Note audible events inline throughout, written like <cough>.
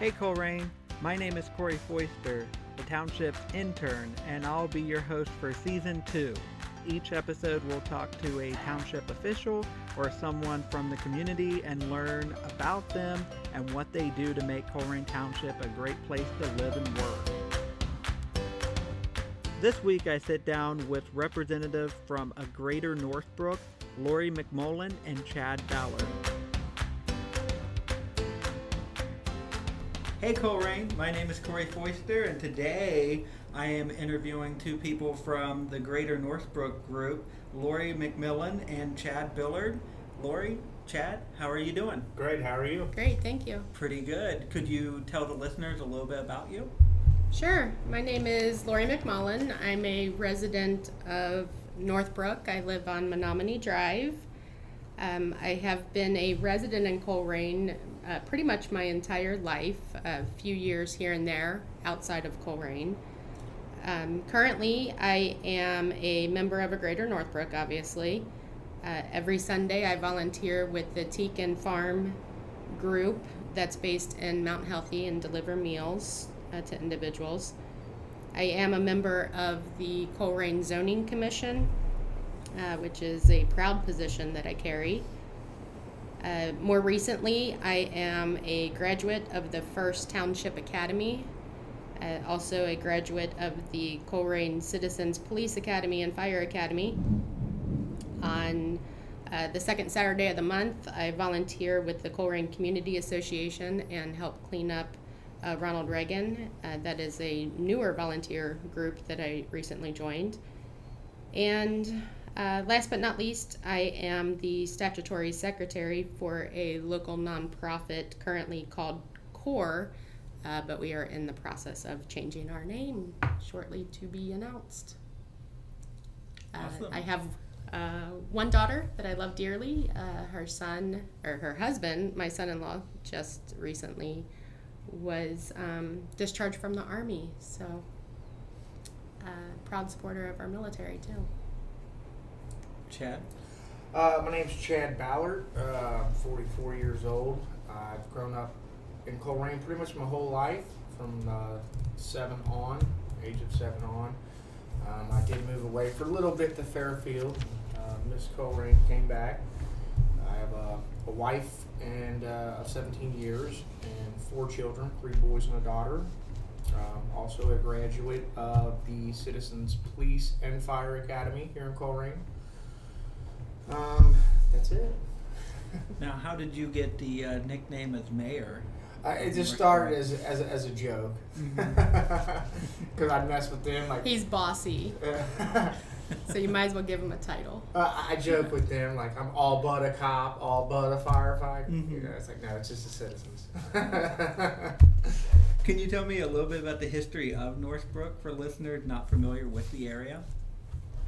Hey Colerain, my name is Corey Foister, the township's intern, and I'll be your host for season two. Each episode will talk to a township official or someone from the community and learn about them and what they do to make Colerain Township a great place to live and work. This week I sit down with representatives from a Greater Northbrook, Lori McMullen and Chad Ballard. Hey Colerain, my name is Corey Foister, and today I am interviewing two people from the Greater Northbrook group, Lori McMullen and Chad Ballard. Lori, Chad, how are you doing? Great, how are you? Great, thank you. Pretty good. Could you tell the listeners a little bit about you? Sure. My name is Lori McMullen. I'm a resident of Northbrook. I live on Menominee Drive. Um, I have been a resident in Colerain uh, pretty much my entire life, a few years here and there outside of Colerain. Um, currently, I am a member of a Greater Northbrook, obviously. Uh, every Sunday, I volunteer with the Tikkun Farm group that's based in Mount Healthy and deliver meals uh, to individuals. I am a member of the Colerain Zoning Commission, uh, which is a proud position that I carry. Uh, more recently, I am a graduate of the First Township Academy, uh, also a graduate of the Colerain Citizens Police Academy and Fire Academy. On uh, the second Saturday of the month, I volunteer with the Colerain Community Association and help clean up uh, Ronald Reagan. Uh, that is a newer volunteer group that I recently joined. And uh, last but not least, I am the statutory secretary for a local nonprofit currently called CORE, uh, but we are in the process of changing our name shortly to be announced. Uh, Awesome. I have uh, one daughter that I love dearly. Uh, her son, or her husband, my son in law, just recently was um, discharged from the Army, so uh, proud supporter of our military too. Chad? Uh, my name's Chad Ballard. Uh, I'm 44 years old. I've grown up in Colerain pretty much my whole life, from uh, seven on, age of seven on. Um, I did move away for a little bit to Fairfield. Uh, Miss Colerain came back. I have a, a wife and uh, of 17 years and four children, three boys and a daughter. Um, also a graduate of the Citizens Police and Fire Academy here in Colerain. Um, that's it. <laughs> Now, how did you get the uh, nickname as mayor? I, it just started as, as, a, as a joke. <laughs> Because I'd mess with them. Like, He's bossy, <laughs> so you might as well give him a title. uh, I joke with them, like, I'm all but a cop, all but a firefighter. You Mhm. know, it's like, no, it's just the citizens. Can you tell me a little bit about the history of Northbrook for listeners not familiar with the area?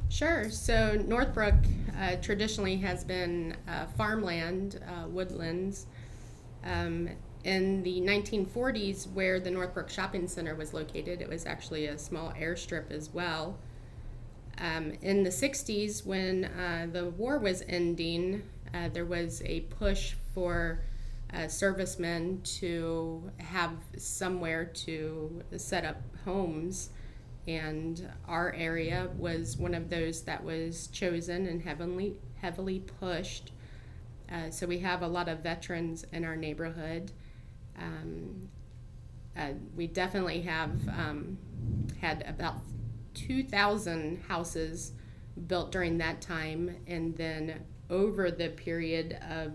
Sure. So Northbrook uh, traditionally has been uh, farmland, uh, woodlands. Um, in the 1940s, where the Northbrook Shopping Center was located, it was actually a small airstrip as well. Um, in the 60s, when uh, the war was ending, uh, there was a push for uh, servicemen to have somewhere to set up homes and our area was one of those that was chosen and heavily heavily pushed. Uh, so we have a lot of veterans in our neighborhood. Um, uh, we definitely have um, had about 2,000 houses built during that time, and then over the period of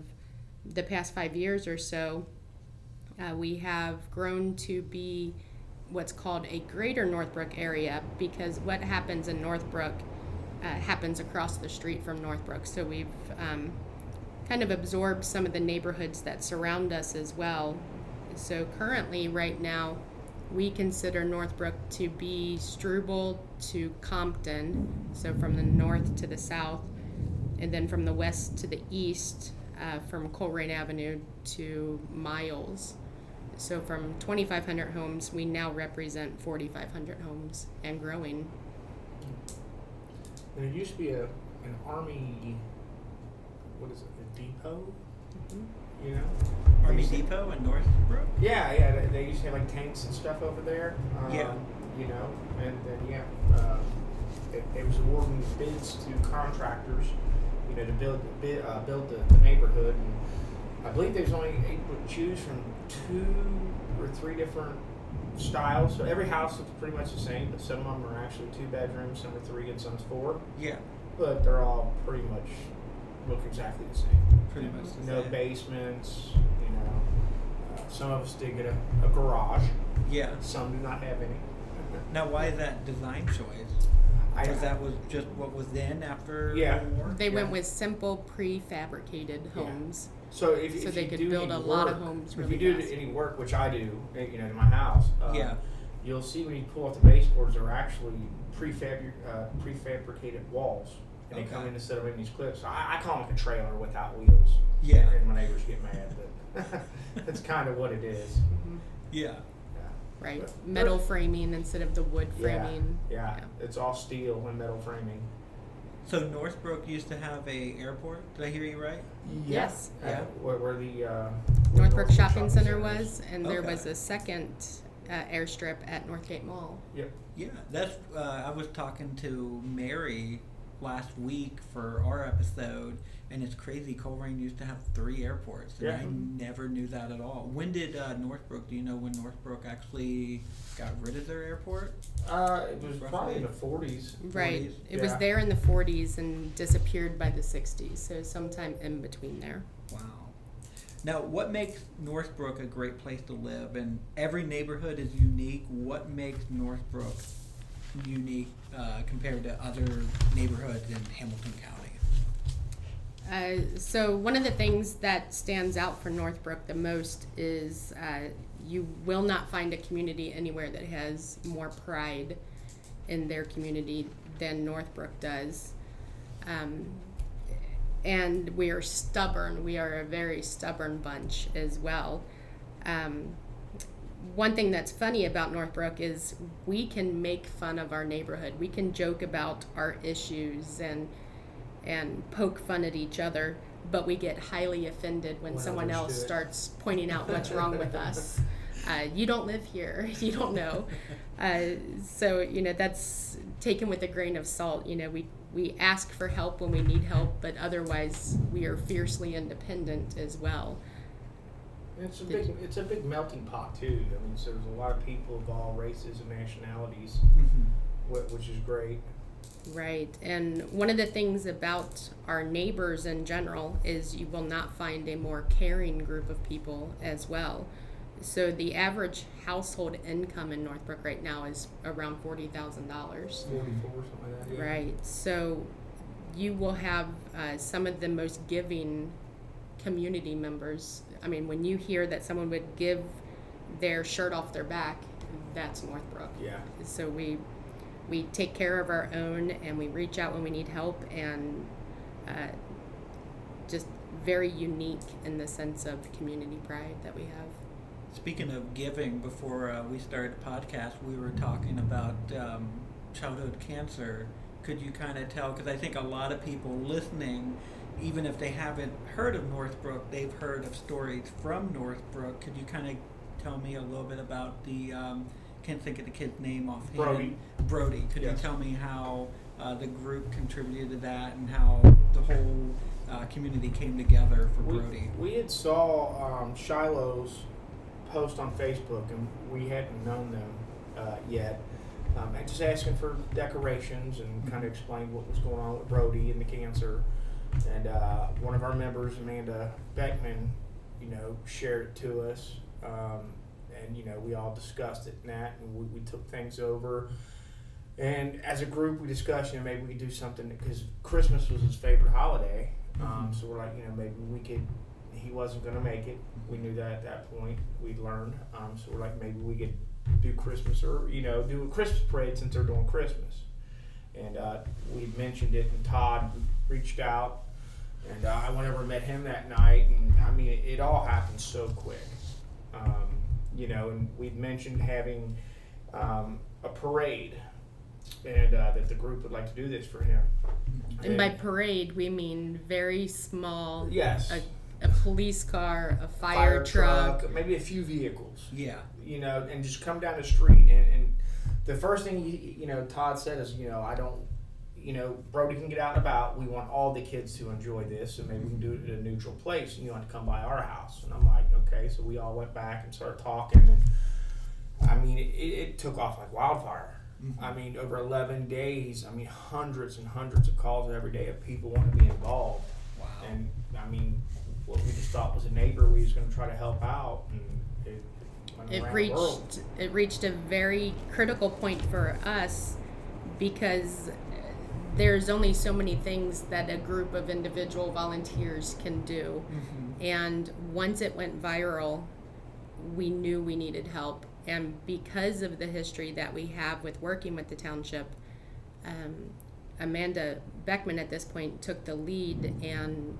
the past five years or so, uh, we have grown to be what's called a greater Northbrook area because what happens in Northbrook uh, happens across the street from Northbrook. So we've um, kind of absorbed some of the neighborhoods that surround us as well. So currently, right now, we consider Northbrook to be Struble to Compton, so from the north to the south, and then from the west to the east, uh, from Colerain Avenue to Miles. So from 2,500 homes, we now represent 4,500 homes and growing. there used to be a an army, what is it, a depot? You know. Army They to- Depot in Northbrook. Yeah, yeah. They, they used to have like tanks and stuff over there. Um, Yeah. You know, and then yeah, uh, it, it was awarding bids to contractors. You know, to build bid, uh, build the, the neighborhood, and I believe there's only able to choose from two or three different styles. So every house looks pretty much the same, but some of them are actually two bedrooms, some are three, and some's four. Yeah, But they're all pretty much look exactly the same. pretty much. the No same. basements, you know. Uh, some of us did get a, a garage. Yeah. Some do not have any. <laughs> Now, why that design choice? I, Because that was just what was then after Yeah. the war. They went with simple prefabricated Yeah. Homes. so if, so if they you could do build any a lot of work- homes If really you do fast. any work, which I do, eh, you know, in my house, uh, Yeah. you'll see when you pull out the baseboards, they're actually prefab uh, prefabricated walls, and they come Okay. in instead of in these clips. I, I call them like a trailer without wheels. Yeah. And my neighbors get mad, but <laughs> that's kind of what it is. Yeah. Yeah. Right, But- metal framing instead of the wood framing. Yeah, framing. Yeah, it's all steel and metal framing. So Northbrook used to have a airport. Did I hear you right? Yes. Uh, Yeah. where, where the uh, Northbrook Shopping Center Center was, and there Okay. was a second uh, airstrip at Northgate Mall. Yep. Yeah, that's. Uh, I was talking to Mary last week for our episode, and it's crazy. Colerain used to have three airports, and Yeah. I never knew that at all. When did uh, Northbrook? Do you know when Northbrook actually got rid of their airport? Uh, it was Roughly. probably in the 40s. Right, 40s, it was there in the 40s and disappeared by the 60s, so sometime in between there. Wow. Now, what makes Northbrook a great place to live? And every neighborhood is unique. What makes Northbrook unique uh, compared to other neighborhoods in Hamilton County? Uh, so one of the things that stands out for Northbrook the most is uh, you will not find a community anywhere that has more pride in their community than Northbrook does. Um, and we are stubborn. We are a very stubborn bunch as well. Um, one thing that's funny about Northbrook is we can make fun of our neighborhood. We can joke about our issues and and poke fun at each other, but we get highly offended when When someone else do it. starts pointing out what's <laughs> wrong with us. Uh, you don't live here. <laughs> You don't know. <laughs> Uh, so you know that's taken with a grain of salt. You know we we ask for help when we need help, but otherwise we are fiercely independent as well. It's a big, it's a big melting pot too. I mean, so there's a lot of people of all races and nationalities, Mm-hmm. which is great. Right. And one of the things about our neighbors in general is you will not find a more caring group of people as well. So the average household income in Northbrook right now is around $40,000. Forty-four, something like that. yeah. Right. So you will have uh, some of the most giving community members. I mean, when you hear that someone would give their shirt off their back, that's Northbrook. Yeah. So we we take care of our own and we reach out when we need help and uh, just very unique in the sense of community pride that we have. Speaking of giving, before uh, we started the podcast, we were talking about um, childhood cancer. Could you kind of tell? Because I think a lot of people listening, even if they haven't heard of Northbrook, they've heard of stories from Northbrook. Could you kind of tell me a little bit about the? Um, can't think of the kid's name offhand. Brody. Brody. Could Yes. you tell me how uh, the group contributed to that and how the whole uh, community came together for We, Brody? we had saw um, Shiloh's post on Facebook, and we hadn't known them uh, yet. Um, and just asking for decorations and kind of explained what was going on with Brody and the cancer. And uh, one of our members, Amanda Beckman, you know, shared it to us. Um, and, you know, we all discussed it and that, and we, we took things over. And as a group, we discussed, you know, maybe we could do something because Christmas was his favorite holiday. Um, Mhm. so we're like, you know, maybe we could. He wasn't going to make it. We knew that at that point. We'd learned. Um, so we're like, maybe we could do Christmas or you know, do a Christmas parade since they're doing Christmas. And uh, we mentioned it, and Todd reached out, and uh, I went over and met him that night. And I mean, it, it all happened so quick. Um, you know, and we'd mentioned having um, a parade, and uh, that the group would like to do this for him. And by parade, we mean very small, Yes. a, a police car, a fire, truck. maybe a few vehicles. Yeah. You know, and just come down the street and, and the first thing you, you know Todd said is you know I don't you know Brody can get out and about. We want all the kids to enjoy this, and maybe we can do it at a neutral place. And you want to come by our house, and I'm like okay. So we all went back and started talking, and I mean it, it took off like wildfire. Mm-hmm. I mean, over 11 days, I mean, hundreds and hundreds of calls every day of people wanting to be involved. Wow. And I mean, what we just thought was a neighbor, we was going to try to help out, and it, it around the world. reached it reached a very critical point for us because there's only so many things that a group of individual volunteers can do. And once it went viral we knew we needed help. And because of the history that we have with working with the township um, amanda beckman at this point took the lead and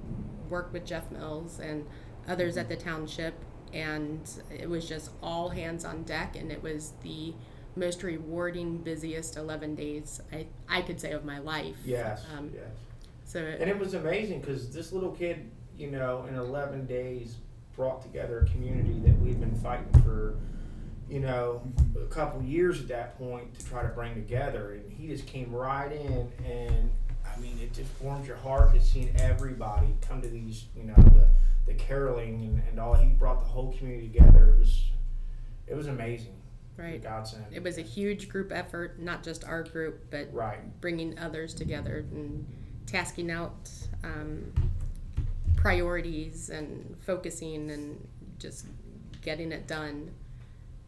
worked with jeff mills and others at the township. And it was just all hands on deck and it was the most rewarding busiest 11 days i, I could say of my life Yes, um, yes. so And it was amazing because this little kid, you know, in 11 days brought together a community that we'd been fighting for, you know, a couple years at that point to try to bring together. And he just came right in, and I mean, it just warms your heart to seeing everybody come to these, you know, the, the caroling and, and all. He brought the whole community together. It was, it was amazing. Right. It was a huge group effort not just our group but right. bringing others together and tasking out um, priorities and focusing and just getting it done.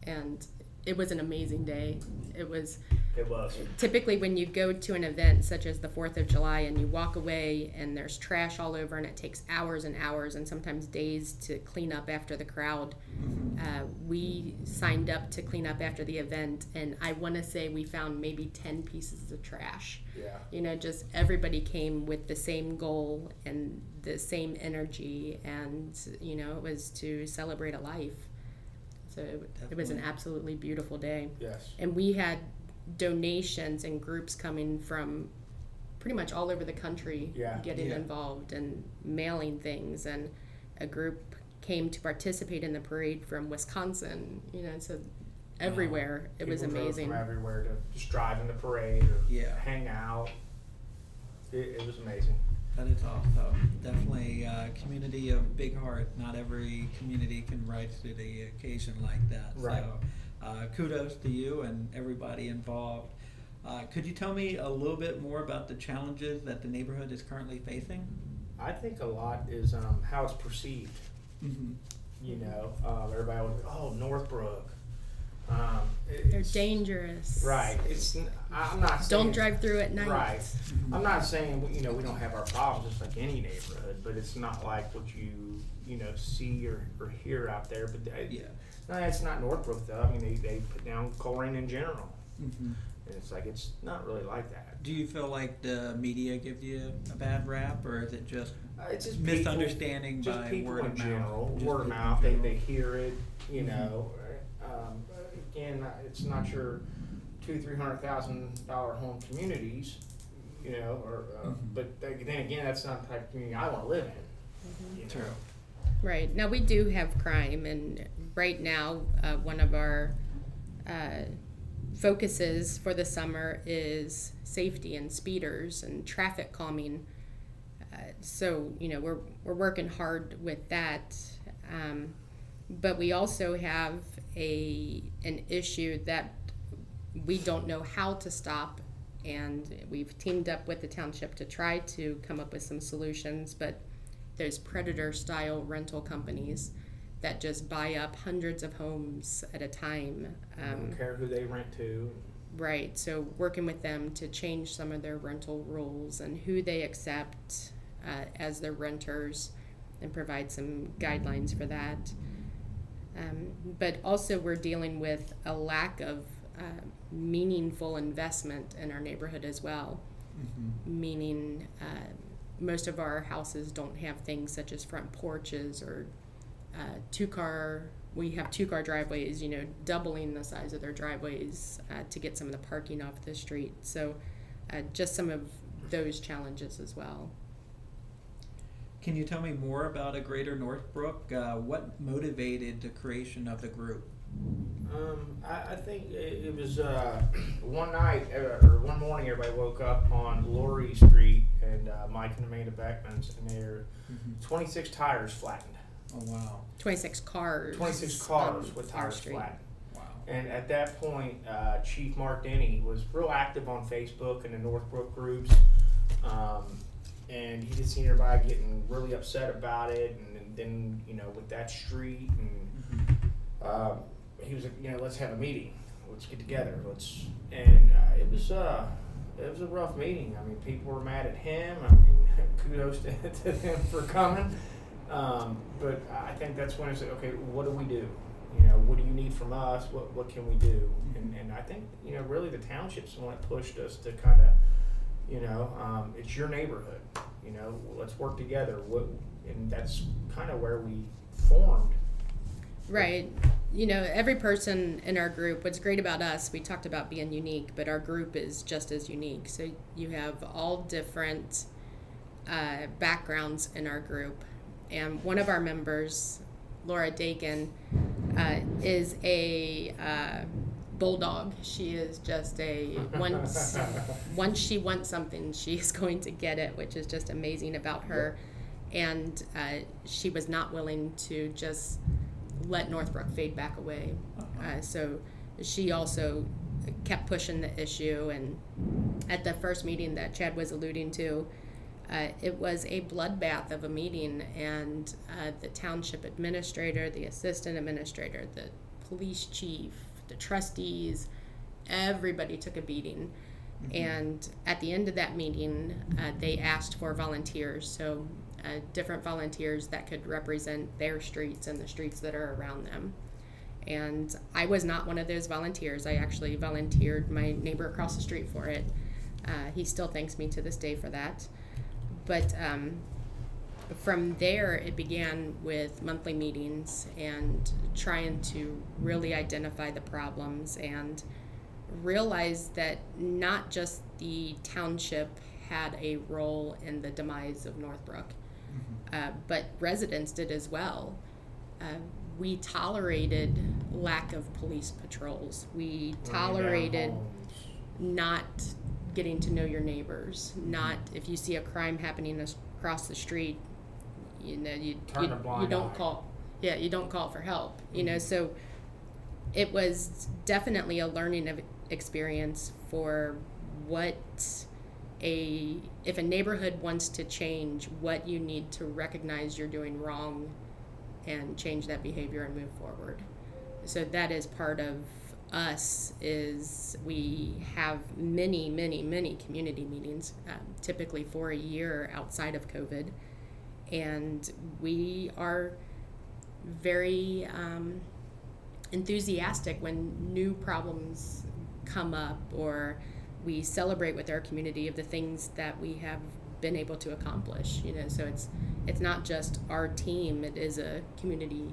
And it was an amazing day. It was It was. typically when you go to an event such as the Fourth of July and you walk away and there's trash all over and it takes hours and hours and sometimes days to clean up after the crowd. Uh, we signed up to clean up after the event and I want to say we found maybe ten pieces of trash. Yeah. You know, just everybody came with the same goal and the same energy, and you know, it was to celebrate a life. So it, it was an absolutely beautiful day Yes. and we had donations and groups coming from pretty much all over the country Yeah. getting Yeah. involved and mailing things and a group came to participate in the parade from Wisconsin you know so everywhere it was People drove amazing From everywhere to just drive in the parade or Yeah. hang out. It, it was amazing. That is awesome. Definitely a community of big heart. Not every community can rise to the occasion like that. Right. So uh, kudos to you and everybody involved. Uh, could you tell me a little bit more about the challenges that the neighborhood is currently facing? I think a lot is um, how it's perceived. Mm-hmm. You know, um, everybody always, oh, Northbrook. Um, it- they're it's- dangerous Right. It's. n- I'm not. Saying, don't drive through at night Right. I'm not saying you know we don't have our problems just like any neighborhood, but it's not like what you you know see or, or hear out there. But uh, Yeah. No, it's not Northbrook though. I mean, they, they put down Colerain in general, Mm-hmm. and it's like it's not really like that. Do you feel like the media gives you a bad rap, or is it just Uh, it's just people- misunderstanding just by word in of general, mouth? Word of mouth. They, they hear it, you Mhm. know. Um, again, it's not your two, three hundred thousand dollar home communities, you know. Or, uh, Mhm. but then again, that's not the type of community I want to live in. you know. True. Right. Now we do have crime, and right now, uh, one of our uh, focuses for the summer is safety and speeders and traffic calming. Uh, so you know we're we're working hard with that, um, but we also have a an issue that we don't know how to stop, and we've teamed up with the township to try to come up with some solutions, but there's predator style rental companies that just buy up hundreds of homes at a time. Um, don't care who they rent to. right, so working with them to change some of their rental rules and who they accept uh, as their renters and provide some guidelines for that. Um, but also, we're dealing with a lack of uh, meaningful investment in our neighborhood as well Mm-hmm. meaning uh, most of our houses don't have things such as front porches or uh, two car we have two car driveways you know doubling the size of their driveways uh, to get some of the parking off the street so uh, just some of those challenges as well Can you tell me more about a Greater Northbrook? Uh, what motivated the creation of the group? Um, I, I think it, it was uh, <clears throat> one night uh, or one morning. Everybody woke up on Laurie Street and uh, Mike and Amanda Beckman's, and there Mhm. 26 tires flattened. Oh wow, 26 cars. 26 cars with our tires street. flattened. wow. And at that point, uh, Chief Mark Denny was real active on Facebook and the Northbrook groups. Um, and he just seen everybody getting really upset about it. And, then, you know, with that street, and Mhm. um, he was like, you know, let's have a meeting. Let's get together. Let's. And uh, it was uh, it was a rough meeting. I mean, people were mad at him. I mean, <laughs> kudos to, to them for coming. Um, but I think that's when I said, okay, what do we do? You know, what do you need from us? What what can we do? And and I think you know, really, the township's the one that pushed us to kind of, you know, um, it's your neighborhood. You know, let's work together. What and that's kind of where we formed. Right. You know, every person in our group, what's great about us, we talked about being unique, but our group is just as unique. So you have all different uh, backgrounds in our group. And one of our members, Laura Dakin, uh, is a uh, bulldog. She is just a <laughs> once once she wants something, <laughs> she's going to get it, which is just amazing about her. And uh, she was not willing to just let Northbrook fade back away. Uh, so she also kept pushing the issue. And at the first meeting that Chad was alluding to, uh, it was a bloodbath of a meeting, and uh, the township administrator, the assistant administrator, the police chief, the trustees, everybody took a beating. And at the end of that meeting, uh, they asked for volunteers, so uh, different volunteers that could represent their streets and the streets that are around them. And I was not one of those volunteers. I actually volunteered my neighbor across the street for it. Uh, he still thanks me to this day for that. But um, from there, it began with monthly meetings and trying to really identify the problems and realize that not just the township had a role in the demise of Northbrook, uh, but residents did as well. Uh, we tolerated lack of police patrols. We tolerated not getting to know your neighbors. Not if you see a crime happening across the street, you know you you, you don't eye. call. Yeah, you don't call for help. You know, so it was definitely a learning of experience for what a if a neighborhood wants to change, what you need to recognize you're doing wrong and change that behavior and move forward. So that is part of us is we have many many many community meetings um, typically for a year outside of covid. And we are very um, enthusiastic when new problems come up or we celebrate with our community of the things that we have been able to accomplish you know? So it's it's not just our team it is a community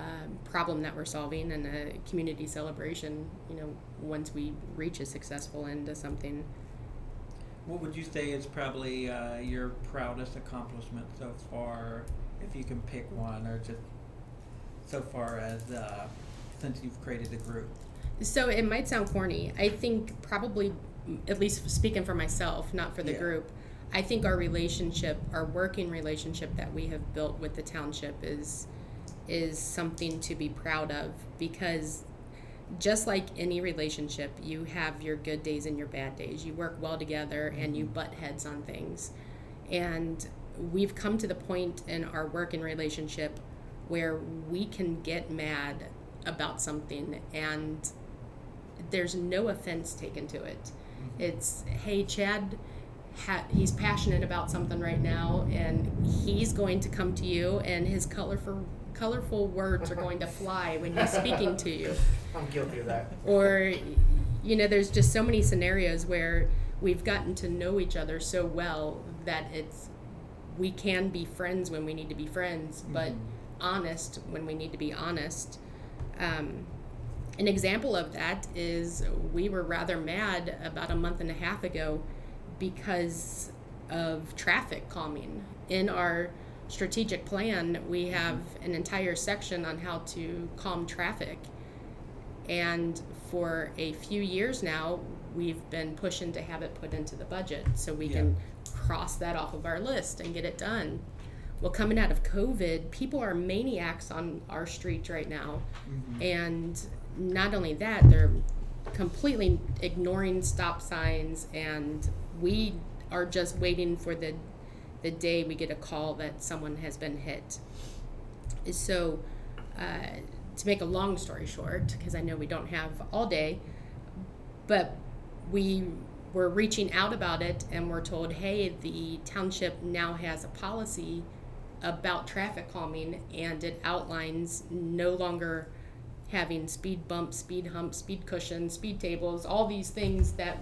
um, problem that we're solving and a community celebration you know once we reach a successful end to something What would you say is probably uh, your proudest accomplishment so far, if you can pick one, or just so far as uh, since you've created the group? So it might sound corny. I think probably, at least speaking for myself, not for the Yeah. group, I think our relationship, our working relationship that we have built with the township is is something to be proud of because just like any relationship, you have your good days and your bad days. You work well together and you mm-hmm. butt heads on things. And we've come to the point in our working relationship where we can get mad about something and there's no offense taken to it. Mm-hmm. It's, hey, Chad, ha- he's passionate about something right now, and he's going to come to you, and his colorful, colorful words are going to fly when he's speaking to you <laughs> I'm guilty of that. or you know there's just so many scenarios where we've gotten to know each other so well that it's we can be friends when we need to be friends but honest when we need to be honest um, an example of that is we were rather mad about a month and a half ago because of traffic calming. In our strategic plan, we have mm-hmm. an entire section on how to calm traffic. And for a few years now, we've been pushing to have it put into the budget so we Yeah. can cross that off of our list and get it done. Well, coming out of COVID, people are maniacs on our streets right now. Mm-hmm. And not only that, they're completely ignoring stop signs, and we are just waiting for the, the day we get a call that someone has been hit. So, uh, to make a long story short, because I know we don't have all day, but we were reaching out about it and we're told, hey, the township now has a policy about traffic calming and it outlines no longer having speed bumps, speed humps, speed cushions, speed tables, all these things that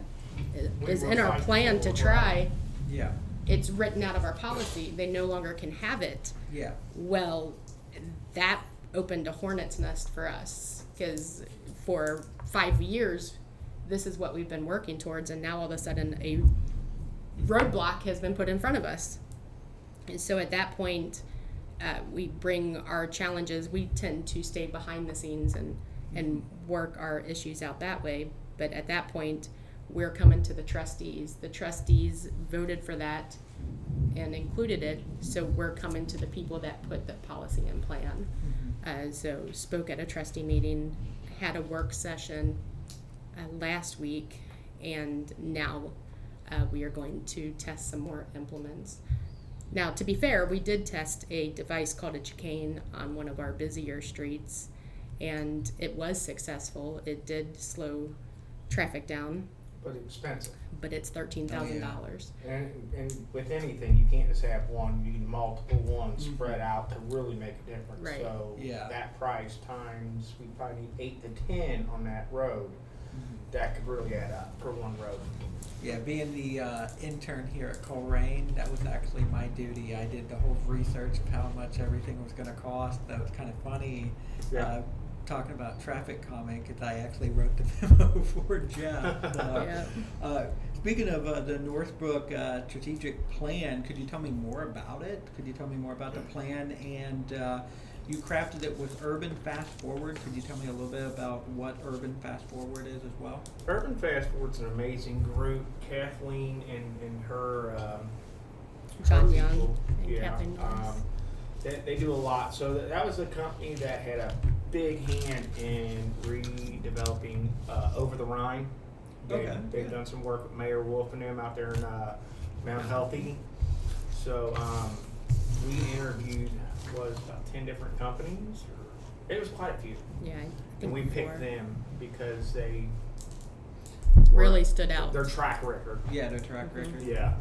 is, is in our plan to try. Yeah. It's written out of our policy. They no longer can have it. Yeah. Well, that opened a hornet's nest for us because for five years, this is what we've been working towards, and now all of a sudden, a roadblock has been put in front of us. And so at that point, uh, we bring our challenges. We tend to stay behind the scenes and and work our issues out that way. But at that point, we're coming to the trustees. The trustees voted for that and included it. So we're coming to the people that put the policy in plan. Uh, so spoke at a trustee meeting, had a work session uh, last week, and now uh, we are going to test some more implements. Now, to be fair, we did test a device called a chicane on one of our busier streets, and it was successful. It did slow traffic down, but expensive. but it's thirteen thousand dollars. And, and with anything, you can't just have one. You need multiple ones Mhm. spread out to really make a difference. Right. So Yeah. that price times we probably need eight to ten on that road. That could really add up for one road. Yeah, being the uh, intern here at Colerain, that was actually my duty. I did the whole research of how much everything was going to cost. That was kind of funny. Yeah. Uh, talking about traffic calming, because I actually wrote the <laughs> memo for Jeff. <laughs> Uh, Yeah. uh, speaking of uh, the Northbrook uh, strategic plan, could you tell me more about it? Could you tell me more about the plan? And uh, you crafted it with Urban Fast Forward. Could you tell me a little bit about what Urban Fast Forward is as well? Urban Fast Forward's an amazing group. Kathleen and, and her um, John her Young people, and yeah, Kathleen Young. um, they, they do a lot. So that, that was a company that had a big hand in redeveloping uh, Over the Rhine. They, Okay, They've yeah. done some work with Mayor Wolf and them out there in uh, Mount Healthy. So um, we interviewed was about ten different companies. Or, it was quite a few, Yeah, and we four. picked them because they Really were- stood out. Their track record. Yeah, their track Mhm. record. Yeah,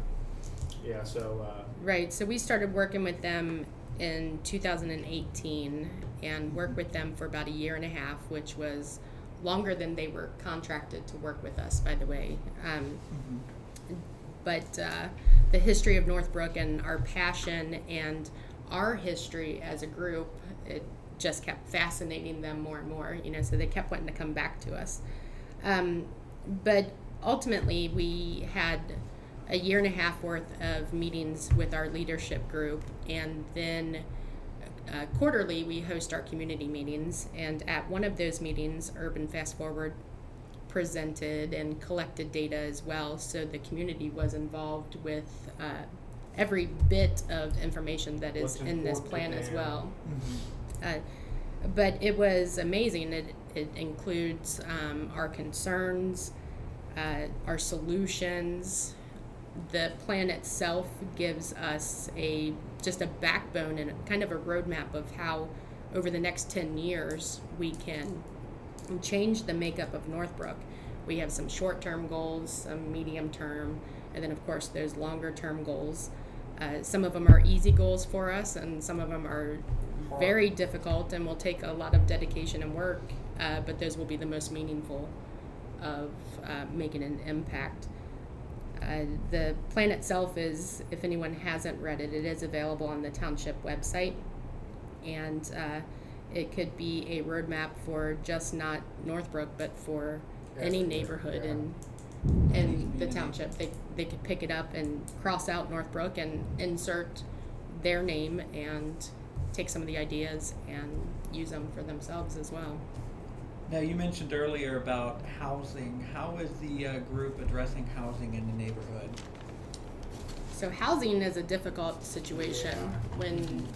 yeah. So uh, Right. So we started working with them in 2018 and worked with them for about a year and a half, which was longer than they were contracted to work with us, by the way. Um, Mhm. but uh, the history of Northbrook and our passion and our history as a group, it just kept fascinating them more and more. You know, so they kept wanting to come back to us. Um, but ultimately, we had a year and a half worth of meetings with our leadership group, and then uh, quarterly we host our community meetings. And at one of those meetings, Urban Fast Forward presented and collected data as well, so the community was involved with uh, every bit of information that is in this plan as well. Mhm. Uh, but it was amazing. It, it includes um, our concerns, uh, our solutions. The plan itself gives us a just a backbone and kind of a roadmap of how, over the next ten years, we can change the makeup of Northbrook. We have some short-term goals, some medium-term, and then of course those longer-term goals. Uh, some of them are easy goals for us, and some of them are very difficult and will take a lot of dedication and work. Uh, but those will be the most meaningful of uh, making an impact. Uh, the plan itself is, if anyone hasn't read it, it is available on the township website, and uh, it could be a roadmap for just not Northbrook, but for any neighborhood in in the township. They, they could pick it up and cross out Northbrook and insert their name and take some of the ideas and use them for themselves as well. Now, you mentioned earlier about housing. How is the uh, group addressing housing in the neighborhood? So housing is a difficult situation Yeah. when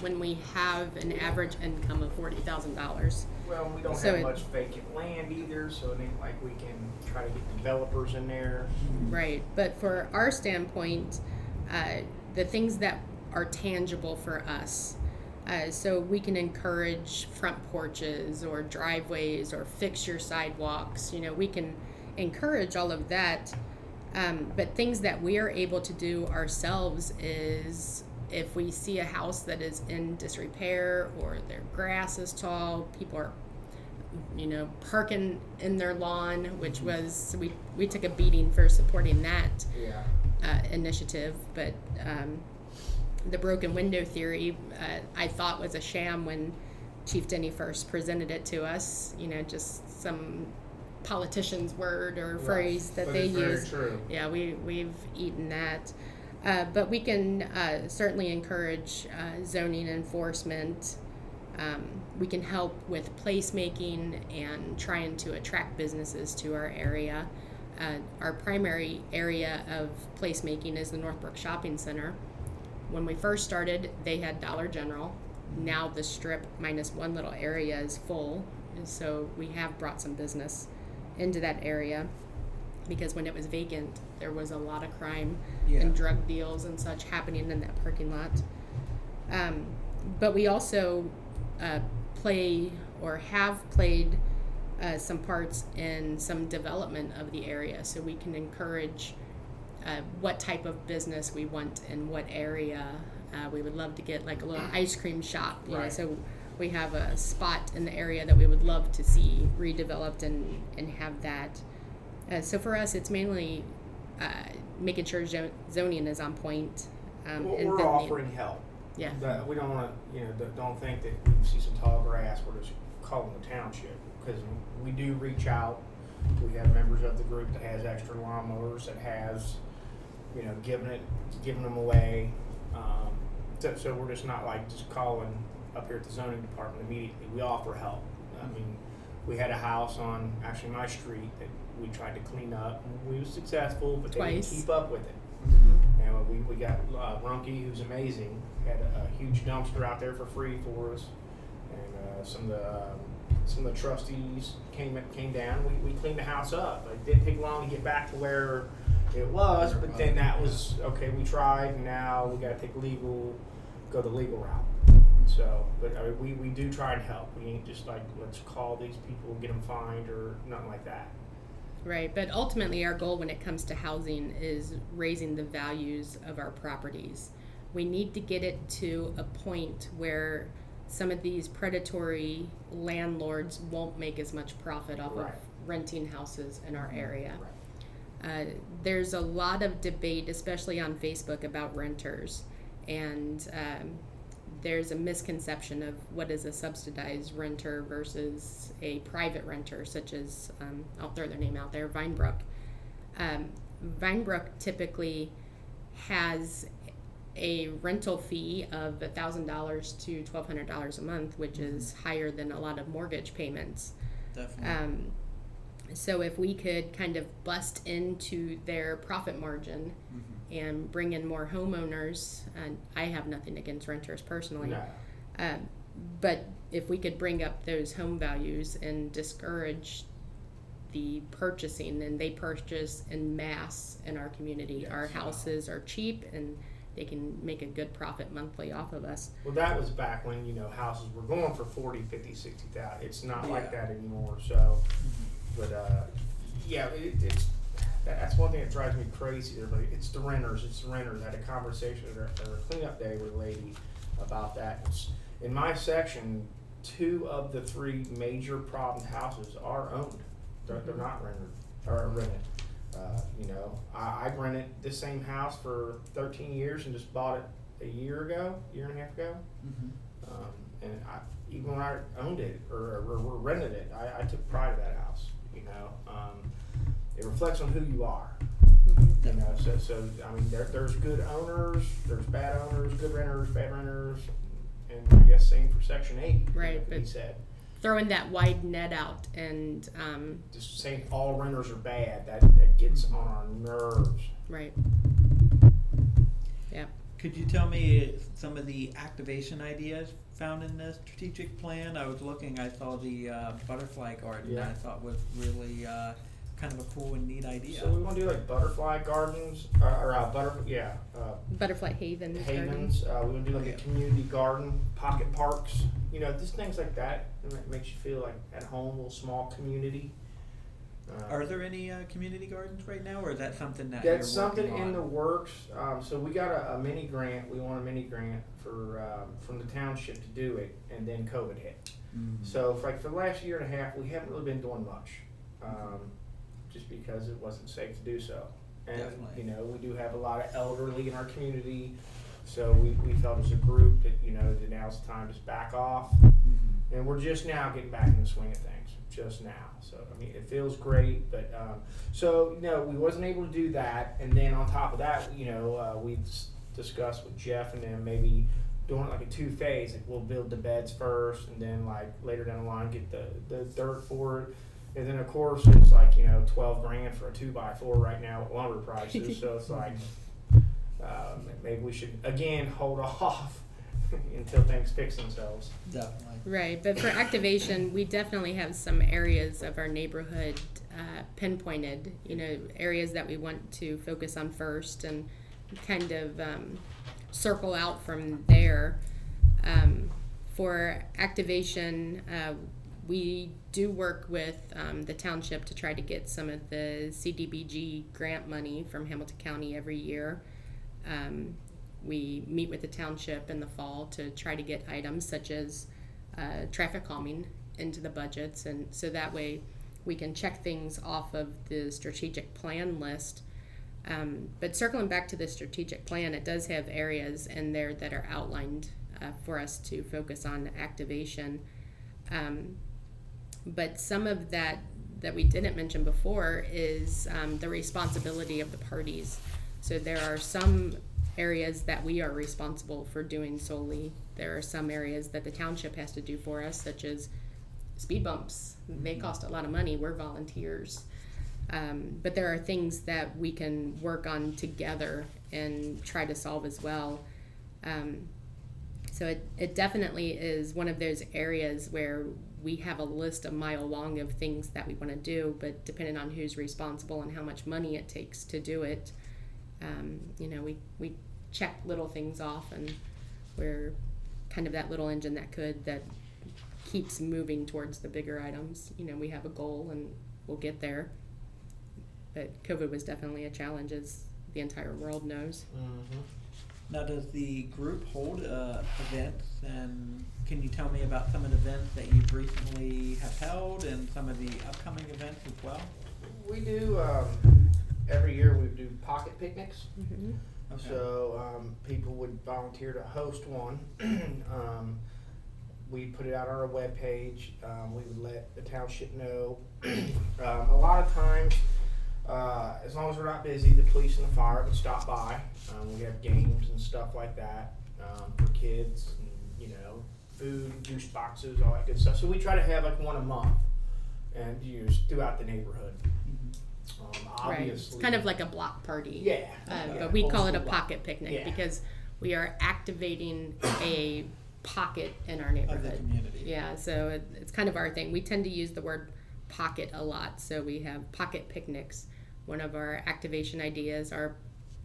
when we have an average income of forty thousand dollars. Well, we don't So have it- much vacant land either, so it ain't like we can try to get developers in there. Right, but for our standpoint, uh, the things that are tangible for us, uh, so we can encourage front porches or driveways or fix your sidewalks. You know, we can encourage all of that. Um, but things that we are able to do ourselves is if we see a house that is in disrepair or their grass is tall, people are you know, parking in their lawn, which was we we took a beating for supporting that Yeah. uh, initiative, but um, the broken window theory uh, I thought was a sham when Chief Denny first presented it to us. You know, just some politician's word or phrase that they use. True. Yeah, we we've eaten that. Uh, but we can uh, certainly encourage uh, zoning enforcement. Um, we can help with placemaking and trying to attract businesses to our area. Uh, our primary area of placemaking is the Northbrook Shopping Center. When we first started, they had Dollar General. Now the strip minus one little area is full, and so we have brought some business into that area because when it was vacant, there was a lot of crime Yeah. and drug deals and such happening in that parking lot. Um, but we also uh, play or have played uh, some parts in some development of the area, so we can encourage uh, what type of business we want in what area. Uh, we would love to get like a little ice cream shop, you know, so we have a spot in the area that we would love to see redeveloped and, and have that. Uh, so for us, it's mainly uh, making sure zo- zoning is on point. Um, Well, and we're the- offering help. Yeah. That we don't want to, you know, don't- don't think that we see some tall grass. We're just calling the township because we do reach out. We have members of the group that has extra lawnmowers that has, you know, giving it, giving them away. Um, so, so we're just not like just calling up here at the zoning department immediately. We offer help. I mean, we had a house on actually my street that we tried to clean up. And we was successful, but they Twice. didn't keep up with it. Mhm. And we, we got uh, who's amazing, had a, a huge dumpster out there for free for us. And uh, some of the um, some of the trustees came came down. We, we cleaned the house up. It didn't take long to get back to where it was, but then that was okay. We tried, now we got to take legal, go the legal route. So, but I mean, we, we do try and help. We ain't just like let's call these people, and get them fined, or nothing like that. Right, but ultimately, our goal when it comes to housing is raising the values of our properties. We need to get it to a point where some of these predatory landlords won't make as much profit off Right. of renting houses in our area. Right. Uh, there's a lot of debate, especially on Facebook, about renters, and um, there's a misconception of what is a subsidized renter versus a private renter, such as um, I'll throw their name out there, Vinebrook. Um, Vinebrook typically has a rental fee of thousand dollars to twelve hundred dollars a month, which is higher than a lot of mortgage payments. Definitely. Um, so if we could kind of bust into their profit margin and bring in more homeowners, and I have nothing against renters personally, No. um, but if we could bring up those home values and discourage the purchasing, and they purchase in mass in our community. Our houses are cheap and they can make a good profit monthly off of us. Well, that was back when, you know, houses were going for 40, 50, 60,000. It's not like that anymore. So, but, uh, yeah, it, it's, that's one thing that drives me crazy. Everybody, it's the renters. It's the renters. I had a conversation at our, at our cleanup day with a lady about that. It's, in my section, two of the three major problem houses are owned. They're, they're not rented or rented. Uh, you know, I, I rented this same house for 13 years and just bought it a year ago, year and a half ago. Mhm. Um, and I, even when I owned it or, or, or rented it, I, I took pride of that house. You know, um, it reflects on who you are. You know, so, so I mean, there, there's good owners, there's bad owners, good renters, bad renters, and I guess same for Section Eight. Right, he but- said. Throwing that wide net out and um, Just saying all renters are bad. That that gets on our nerves. right. Yeah. Could you tell me some of the activation ideas found in the strategic plan? I was looking, I saw the uh, butterfly garden. Yeah. I thought was really uh, kind of a cool and neat idea. So we want to do like butterfly gardens, uh, or uh, butter, yeah, uh, Butterfly Haven. Garden. havens. Uh, we want to do like Yeah. a community garden, pocket parks. You know, just things like that. It makes you feel like at home, a little small community. Uh, Are there any uh, community gardens right now, or is that something that That's you're working something in on? the works. Um, so we got a, a mini grant. We want a mini grant for um, from the township to do it, and then COVID hit. Mhm. So for like for the last year and a half, we haven't really been doing much, um, just because it wasn't safe to do so. And Definitely. you know, we do have a lot of elderly in our community, so we, we felt as a group that you know that now's the time to just back off. Mhm. And we're just now getting back in the swing of things, just now. So I mean, it feels great, but um, so you know, we wasn't able to do that. And then on top of that, you know, uh, we discussed with Jeff and then maybe doing it like a two phase. Like we'll build the beds first, and then like later down the line get the the dirt for it. And then of course it's like you know twelve grand for a two by four right now at lumber prices. so it's <laughs> like um, maybe we should again hold <laughs> off until things fix themselves. Definitely. Right, but for activation, we definitely have some areas of our neighborhood uh, pinpointed. You know, areas that we want to focus on first, and kind of um, circle out from there. Um, for activation, uh, we do work with um, the township to try to get some of the CDBG grant money from Hamilton County every year. Um, we meet with the township in the fall to try to get items such as uh, traffic calming into the budgets, and so that way we can check things off of the strategic plan list. Um, but circling back to the strategic plan, it does have areas in there that are outlined uh, for us to focus on activation. Um, but some of that that we didn't mention before is um, the responsibility of the parties. So there are some areas that we are responsible for doing solely. There are some areas that the township has to do for us, such as speed bumps. They cost a lot of money. We're volunteers. Um, but there are things that we can work on together and try to solve as well. Um, so it, it definitely is one of those areas where we have a list a mile long of things that we want to do, but depending on who's responsible and how much money it takes to do it, um, you know, we, we check little things off and we're kind of that little engine that could that keeps moving towards the bigger items. You know, we have a goal and we'll get there. But COVID was definitely a challenge, as the entire world knows. Mm-hmm. Now, does the group hold uh, events, and can you tell me about some of the events that you've recently have held, and some of the upcoming events as well? We do um, every year. We do pocket picnics. Mm-hmm. Okay. So um, people would volunteer to host one. <clears throat> um, we put it out on our webpage. Um, we would let the township know. <clears throat> um, a lot of times, uh, as long as we're not busy, the police and the fire would stop by. Um, we have games and stuff like that um, for kids, and, you know, food, juice boxes, all that good stuff. So we try to have like one a month, and use throughout the neighborhood. Um, Right. obviously, It's kind of like a block party. yeah, Uh, yeah, but we old call it a block. pocket picnic Yeah. because we are activating a pocket in our Of the neighborhood. community. Yeah, so it, it's kind of our thing. We tend to use the word pocket a lot. So we have pocket picnics. One of our activation ideas are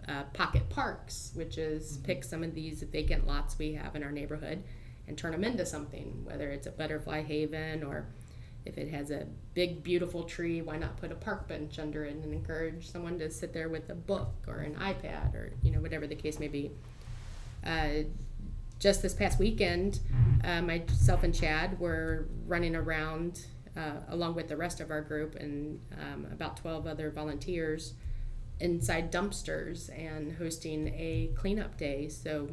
uh, pocket parks, which is Mhm. pick some of these vacant lots we have in our neighborhood and turn them into something, whether it's a butterfly haven or if it has a big, beautiful tree, why not put a park bench under it and encourage someone to sit there with a book or an iPad or, you know, whatever the case may be. Uh, just this past weekend, uh, myself and Chad were running around uh, along with the rest of our group and um, about 12 other volunteers inside dumpsters and hosting a cleanup day. So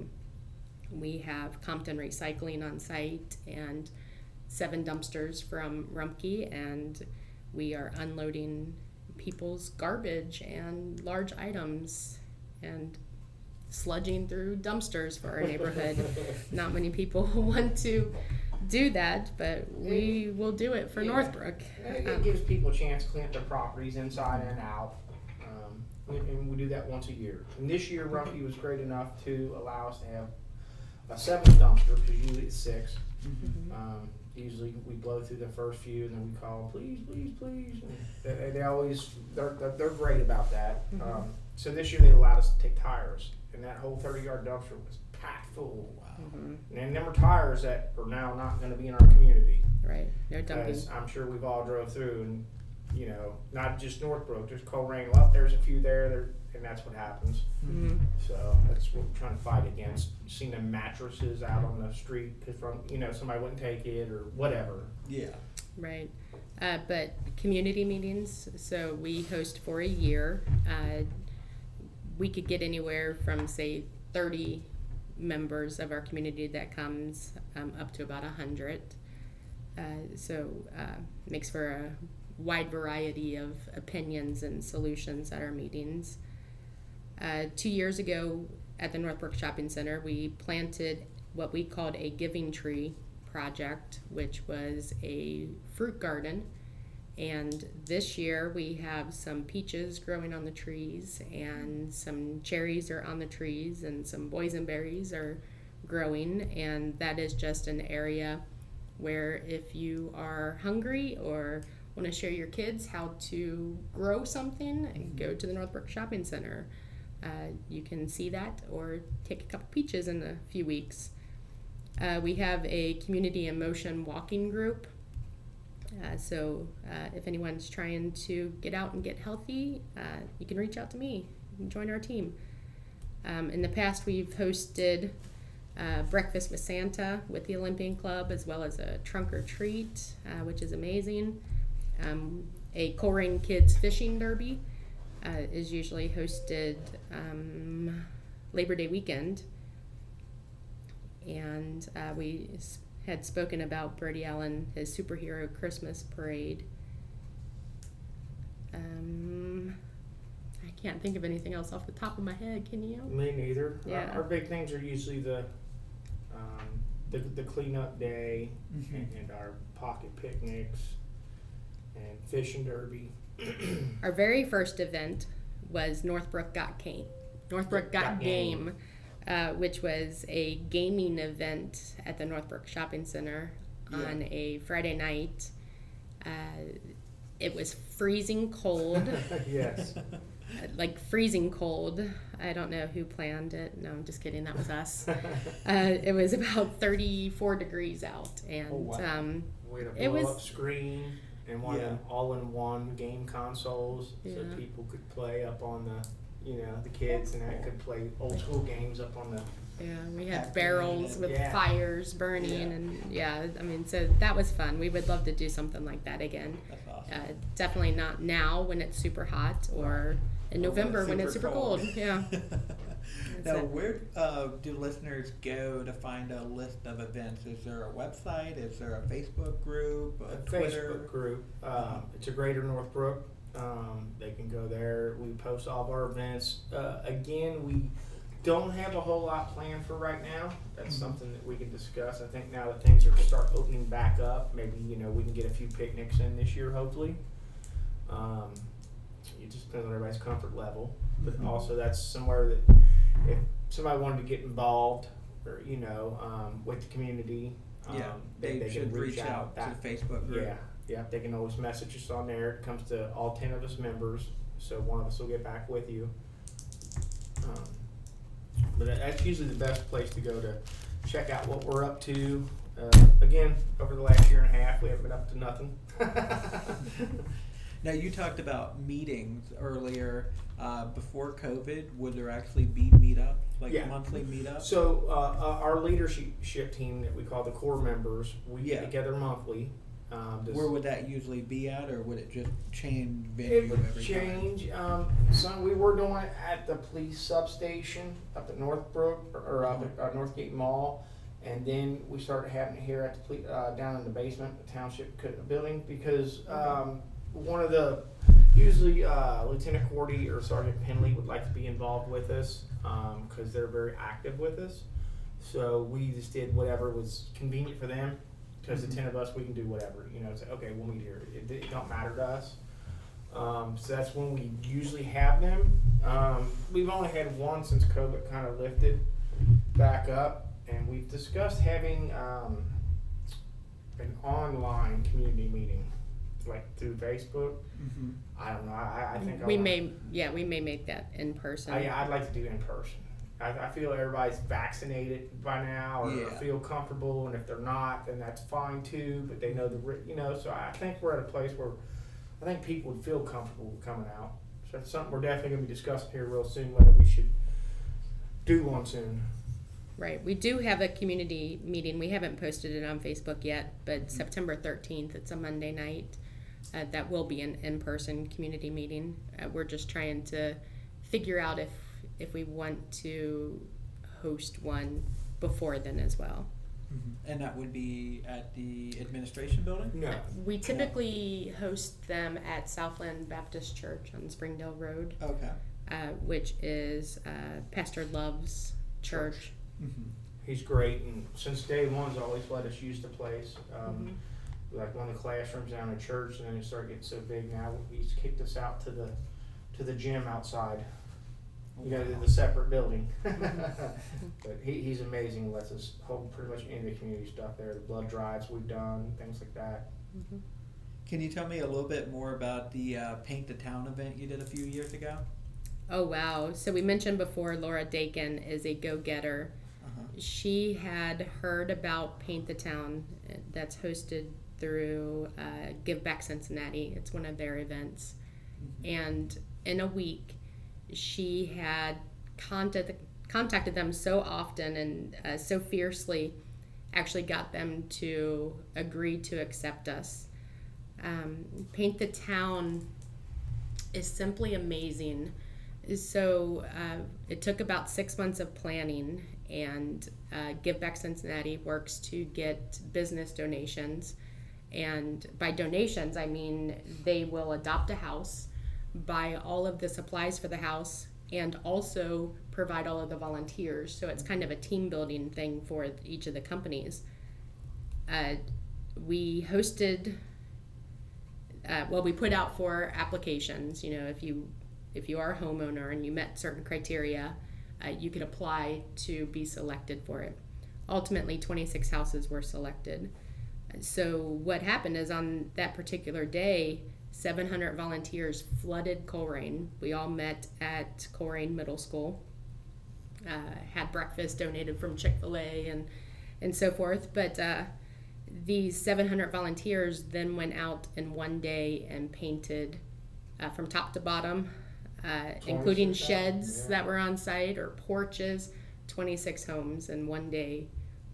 we have Compton Recycling on site and seven dumpsters from Rumpke, and we are unloading people's garbage and large items and sludging through dumpsters for our neighborhood. <laughs> Not many people <laughs> want to do that, but we will do it for Yeah. Northbrook. It, Um, gives people a chance to clean up their properties inside and out. Um, and, and we do that once a year. And this year, Rumpke was great enough to allow us to have a seventh dumpster, because usually it's six. Um, usually we blow through the first few and then we call, please, please, please. And they, they always, they're, they're, they're great about that. Mhm. Um, so this year they allowed us to take tires and that whole thirty yard dumpster was packed full. Mhm. And them were tires that are now not gonna be in our community. Right, no dumping. Because I'm sure we've all drove through and, you know, not just Northbrook, there's Colerain, well, there's a few there, there, and that's what happens. Mhm. So that's what we're trying to fight against. Seeing the mattresses out on the street because from you know somebody wouldn't take it or whatever. Yeah. Right. Uh, but community meetings, so we host for a year. Uh, we could get anywhere from, say, 30 members of our community that comes um, up to about 100. Uh, so uh, makes for a wide variety of opinions and solutions at our meetings. Uh, two years ago at the Northbrook Shopping Center, we planted what we called a giving tree project, which was a fruit garden. And this year we have some peaches growing on the trees, and some cherries are on the trees, and some boysenberries are growing. And that is just an area where if you are hungry or want to show your kids how to grow something, go to the Northbrook Shopping Center. Uh, you can see that or take a couple peaches in a few weeks. Uh, we have a community in motion walking group. Uh, so uh, if anyone's trying to get out and get healthy, uh, you can reach out to me. Can join our team. Um, in the past, we've hosted uh, breakfast with Santa with the Olympian Club, as well as a trunk or treat, uh, which is amazing. Um, a Colerain Kids Fishing Derby uh, is usually hosted um, Labor Day weekend. And uh, we had spoken about Brady Allen, his superhero Christmas parade. Um, I can't think of anything else off the top of my head. Can you? Me neither. Our- Yeah. Our, big things are usually the um, the, the cleanup day Mm-hmm. and, and our pocket picnics and fishing derby. Our very first event was Northbrook Got Game. Northbrook Got, Got Game, Game. uh, which was a gaming event at the Northbrook Shopping Center Yeah. on a Friday night. Uh, it was freezing cold, <laughs> yes. like freezing cold. I don't know who planned it. No, I'm just kidding. That was us. <laughs> Uh, it was about 34 degrees out, and Oh, wow. um, We had a It was- up screen and one of them all-in-one game consoles, so people could play up on the, you know, the kids and that could play old school games up on the. Yeah, we had barrels and- with Yeah. fires burning, Yeah. and yeah, I mean, so that was fun. We would love to do something like that again. That's awesome. Uh, definitely not now when it's super hot, or in November when it's super cold. Yeah. <laughs> now, it. where uh, do listeners go to find a list of events? Is there a website? Is there a Facebook group? A, a Twitter? Facebook group. Um, it's a Greater Northbrook. Um, they can go there. We post all of our events. Uh, again, we don't have a whole lot planned for right now. That's Mhm. something that we can discuss. I think now that things are start opening back up, maybe you know we can get a few picnics in this year, hopefully. Um, it just depends on everybody's comfort level, but Mhm. also that's somewhere that if somebody wanted to get involved or you know um, with the community, um, yeah, they, they, they should can reach out That- to the Facebook group. yeah, yeah, they can always message us on there. It comes to all ten of us members, so one of us will get back with you. Um, but that's usually the best place to go to check out what we're up to. Uh, again, over the last year and a half, we haven't been up to nothing. <laughs> Now you talked about meetings earlier. Uh, before COVID, would there actually be meetups, like Yeah. monthly meetups? so uh, uh, our leadership team that we call the core members, we Yeah. get together monthly. Um, this- Where would that usually be at, or would it just change venue It would every time? change. Um, some we were doing it at the police substation up at Northbrook or, or up at uh, Northgate Mall, and then we started having it here at the police, uh, down in the basement, the township co- building, because um, one of the Usually, uh, Lieutenant Cordy or Sergeant Penley would like to be involved with us because they're very active with us. So we just did whatever was convenient for them. Because the ten of us, we can do whatever. You know, say, okay, we'll meet here. It, it don't matter to us. Um, so that's when we usually have them. Um, we've only had one since COVID kind of lifted back up, and we've discussed having um, an online community meeting, like through Facebook. Mm-hmm. I don't know. I, I think I We wanna- may, yeah, we may make that in person. I, yeah, I'd like to do it in person. I, I feel everybody's vaccinated by now or Yeah. feel comfortable, and if they're not, then that's fine too. But they know the ri- you know. So I think we're at a place where I think people would feel comfortable coming out. So that's something we're definitely going to be discussing here real soon. Whether we should do one soon. Right. We do have a community meeting. We haven't posted it on Facebook yet, but September 13th, it's a Monday night. Uh, that will be an in person community meeting. Uh, we're just trying to figure out if, if we want to host one before then as well. Mm-hmm. And that would be at the administration building? No. We typically host them at Southland Baptist Church on Springdale Road, Okay. uh, which is uh, Pastor Love's church. Mm-hmm. He's great, and since day one's always let us use the place. Um, Like one of the classrooms down in church, and then it started getting so big. Now he's kicked us out to the to the gym outside. You know, the, the separate building. <laughs> but he, he's amazing. Lets us hold pretty much any of the community stuff there. The blood drives we've done, things like that. Mhm. Can you tell me a little bit more about the uh, Paint the Town event you did a few years ago? Oh wow! So we mentioned before Laura Dakin is a go-getter. Uh-huh. She had heard about Paint the Town uh, that's hosted through uh, Give Back Cincinnati. It's one of their events, and in a week, she had contacted contacted them so often and uh, so fiercely, actually got them to agree to accept us. Um, Paint the Town is simply amazing. So uh, it took about six months of planning, and uh, Give Back Cincinnati works to get business donations. And by donations, I mean they will adopt a house, buy all of the supplies for the house, and also provide all of the volunteers. So it's kind of a team building thing for each of the companies. Uh, we hosted uh, well, we put out for applications. You know, if you if you are a homeowner and you met certain criteria, uh, you could apply to be selected for it. Ultimately, 26 houses were selected. So what happened is on that particular day, 700 volunteers flooded Colerain. We all met at Colerain Middle School. Uh, had breakfast donated from Chick Fil A and and so forth, but. Uh, these 700 volunteers then went out in one day and painted uh, from top to bottom, uh, including sheds yeah. that were on site or porches, 26 homes in one day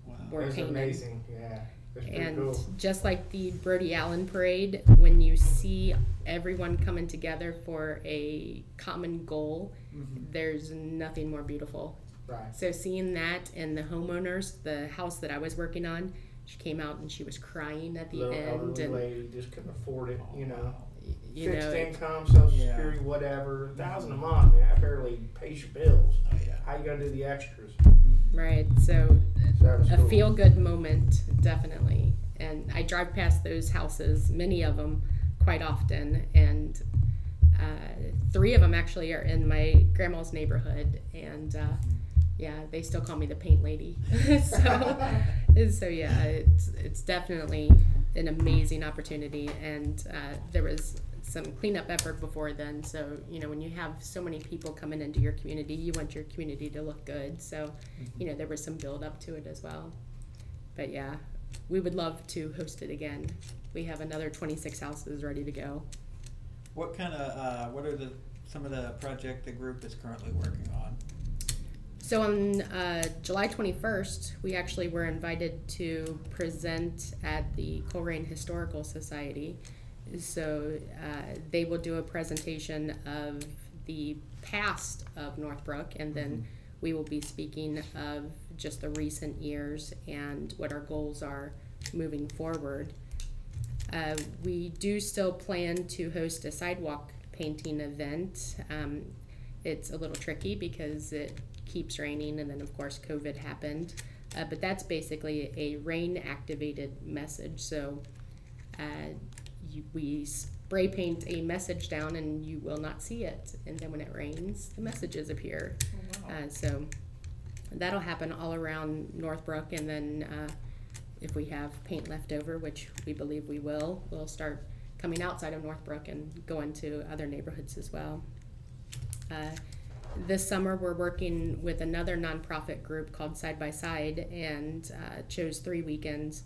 Wow. were It was painted. amazing. Yeah, And cool. just like the Brody Allen parade, when you see everyone coming together for a common goal, Mhm. there's nothing more beautiful. Right. So seeing that and the homeowners, the house that I was working on, she came out and she was crying at the Little end, elderly and lady just couldn't afford it. You know, you fixed know, income, Social Yeah. Security, whatever, a thousand a month. Man, that barely pays your bills. Oh yeah. How you gonna do the extras? right? So So that a cool. feel good moment, definitely. And I drive past those houses, many of them, quite often, and uh, three of them actually are in my grandma's neighborhood, and uh, yeah, they still call me the paint lady. <laughs> so, so yeah, it's it's definitely an amazing opportunity, and uh, there was some cleanup effort before then. So you know, when you have so many people coming into your community, you want your community to look good. So, you know, there was some build up to it as well. But yeah, we would love to host it again. We have another 26 houses ready to go. What kind of uh, what are the some of the project the group is currently working on? So on uh, July 21st, we actually were invited to present at the Colerain Historical Society. So uh, they will do a presentation of the past of Northbrook, and then we will be speaking of just the recent years and what our goals are moving forward. Uh, we do still plan to host a sidewalk painting event. Um, it's a little tricky because it keeps raining, and then of course COVID happened. Uh, but that's basically a rain activated message. So uh, you, we spray paint a message down and you will not see it. And then when it rains, the messages appear. Oh, wow. Uh, so that'll happen all around Northbrook. And then uh, if we have paint left over, which we believe we will, we'll start coming outside of Northbrook and go into other neighborhoods as well. This summer, we're working with another nonprofit group called Side by Side and uh, chose three weekends.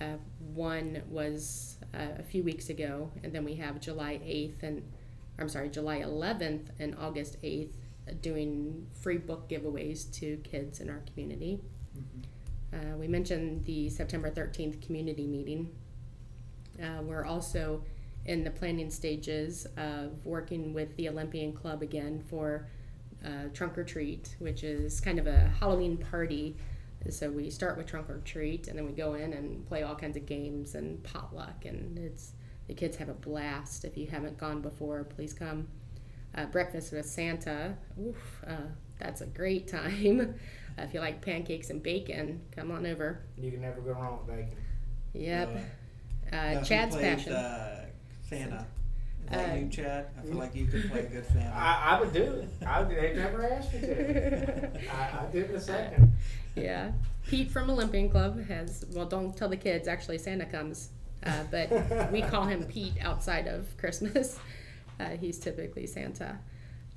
Uh, one was uh, a few weeks ago, and then we have July 8th and I'm sorry, July 11th and August 8th uh, doing free book giveaways to kids in our community. Mhm. Uh, we mentioned the September 13th community meeting. Uh, we're also in the planning stages of working with the Olympian Club again for uh, Trunk or Treat, which is kind of a Halloween party. So we start with Trunk or Treat, and then we go in and play all kinds of games and potluck, and it's the kids have a blast. If you haven't gone before, please come. Uh, breakfast with Santa, oof, uh, that's a great time. <laughs> Uh, if you like pancakes and bacon, come on over. You can never go wrong with bacon. Yep. Uh, Uh, Chad's plays, passion. Uh, Santa. Is that Uh, you, Chad? I feel like you could play a good Santa. I, I would do it. I would, they've never asked me to. <laughs> I, I did in a second. yeah. Pete from Olympian Club has, well, don't tell the kids, actually, Santa comes. Uh, but we call him Pete outside of Christmas. Uh, he's typically Santa.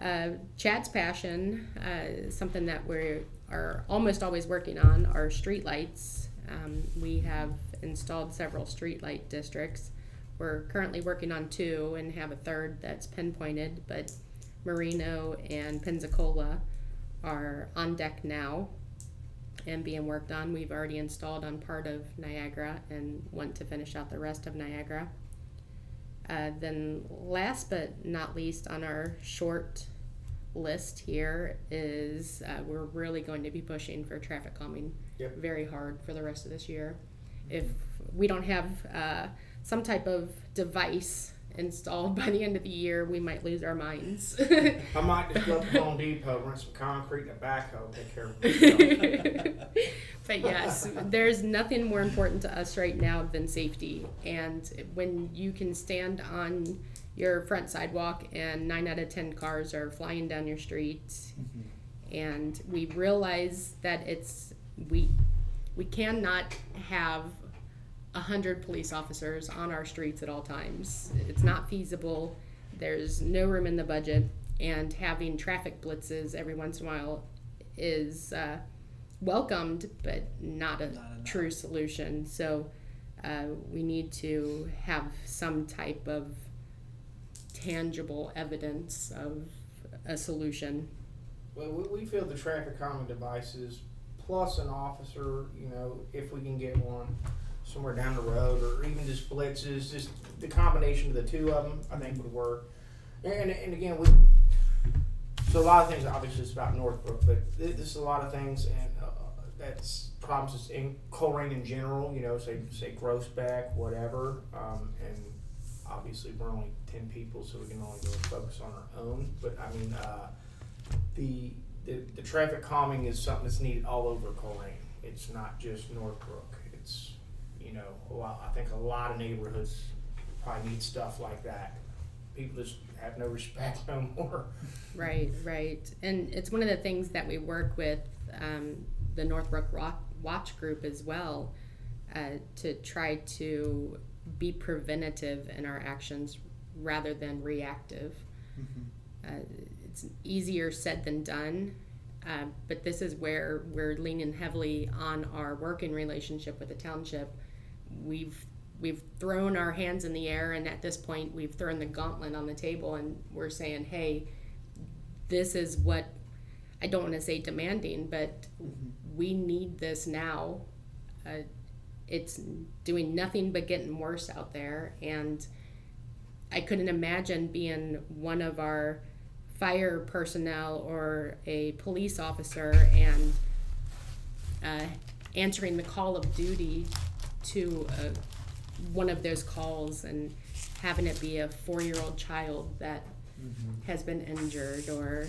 Uh, Chad's passion, uh, is something that we are almost always working on, are street lights. Um, we have installed several street light districts. We're currently working on two and have a third that's pinpointed, but Marino and Pensacola are on deck now and being worked on. We've already installed on part of Niagara and want to finish out the rest of Niagara. Uh, then, last but not least, on our short list here is uh, we're really going to be pushing for traffic calming Yep. very hard for the rest of this year. If we don't have uh, some type of device installed <laughs> by the end of the year, we might lose our minds. <laughs> I might just go to Home Depot, rent some concrete and a backhoe, take care of it. <laughs> but yes, there's nothing more important to us right now than safety. And when you can stand on your front sidewalk and nine out of ten cars are flying down your street, Mhm. and we realize that it's we we cannot have a hundred police officers on our streets at all times. It's not feasible. There's no room in the budget, and having traffic blitzes every once in a while is uh, welcomed, but not a Not true solution. So uh, we need to have some type of tangible evidence of a solution. Well, we, we feel the traffic calming devices plus an officer, you know, if we can get one somewhere down the road or even just blitzes, just the combination of the two of them, I think would work. And, and again, we, so a lot of things obviously it's about Northbrook, but th- this is a lot of things and uh, that's problems in Colerain in general, you know, say, say Groesbeck, whatever. Um, and obviously we're only ten people, so we can only really focus on our own, but I mean, uh, the, the, the traffic calming is something that's needed all over Colerain. It's not just Northbrook. It's, you know, a lot, I think a lot of neighborhoods probably need stuff like that. People just have no respect <laughs> no more. Right, right. And it's one of the things that we work with um, the Northbrook Block Watch Group as well uh, to try to be preventative in our actions rather than reactive. Mhm. Uh, it's easier said than done, uh, but this is where we're leaning heavily on our working relationship with the township. We've we've thrown our hands in the air, and at this point, we've thrown the gauntlet on the table, and we're saying, "Hey, this is what I don't want to say demanding, but Mhm. we need this now. Uh, it's doing nothing but getting worse out there, and I couldn't imagine being one of our fire personnel or a police officer and uh, answering the call of duty to uh, one of those calls and having it be a four-year-old child that Mm-hmm. has been injured or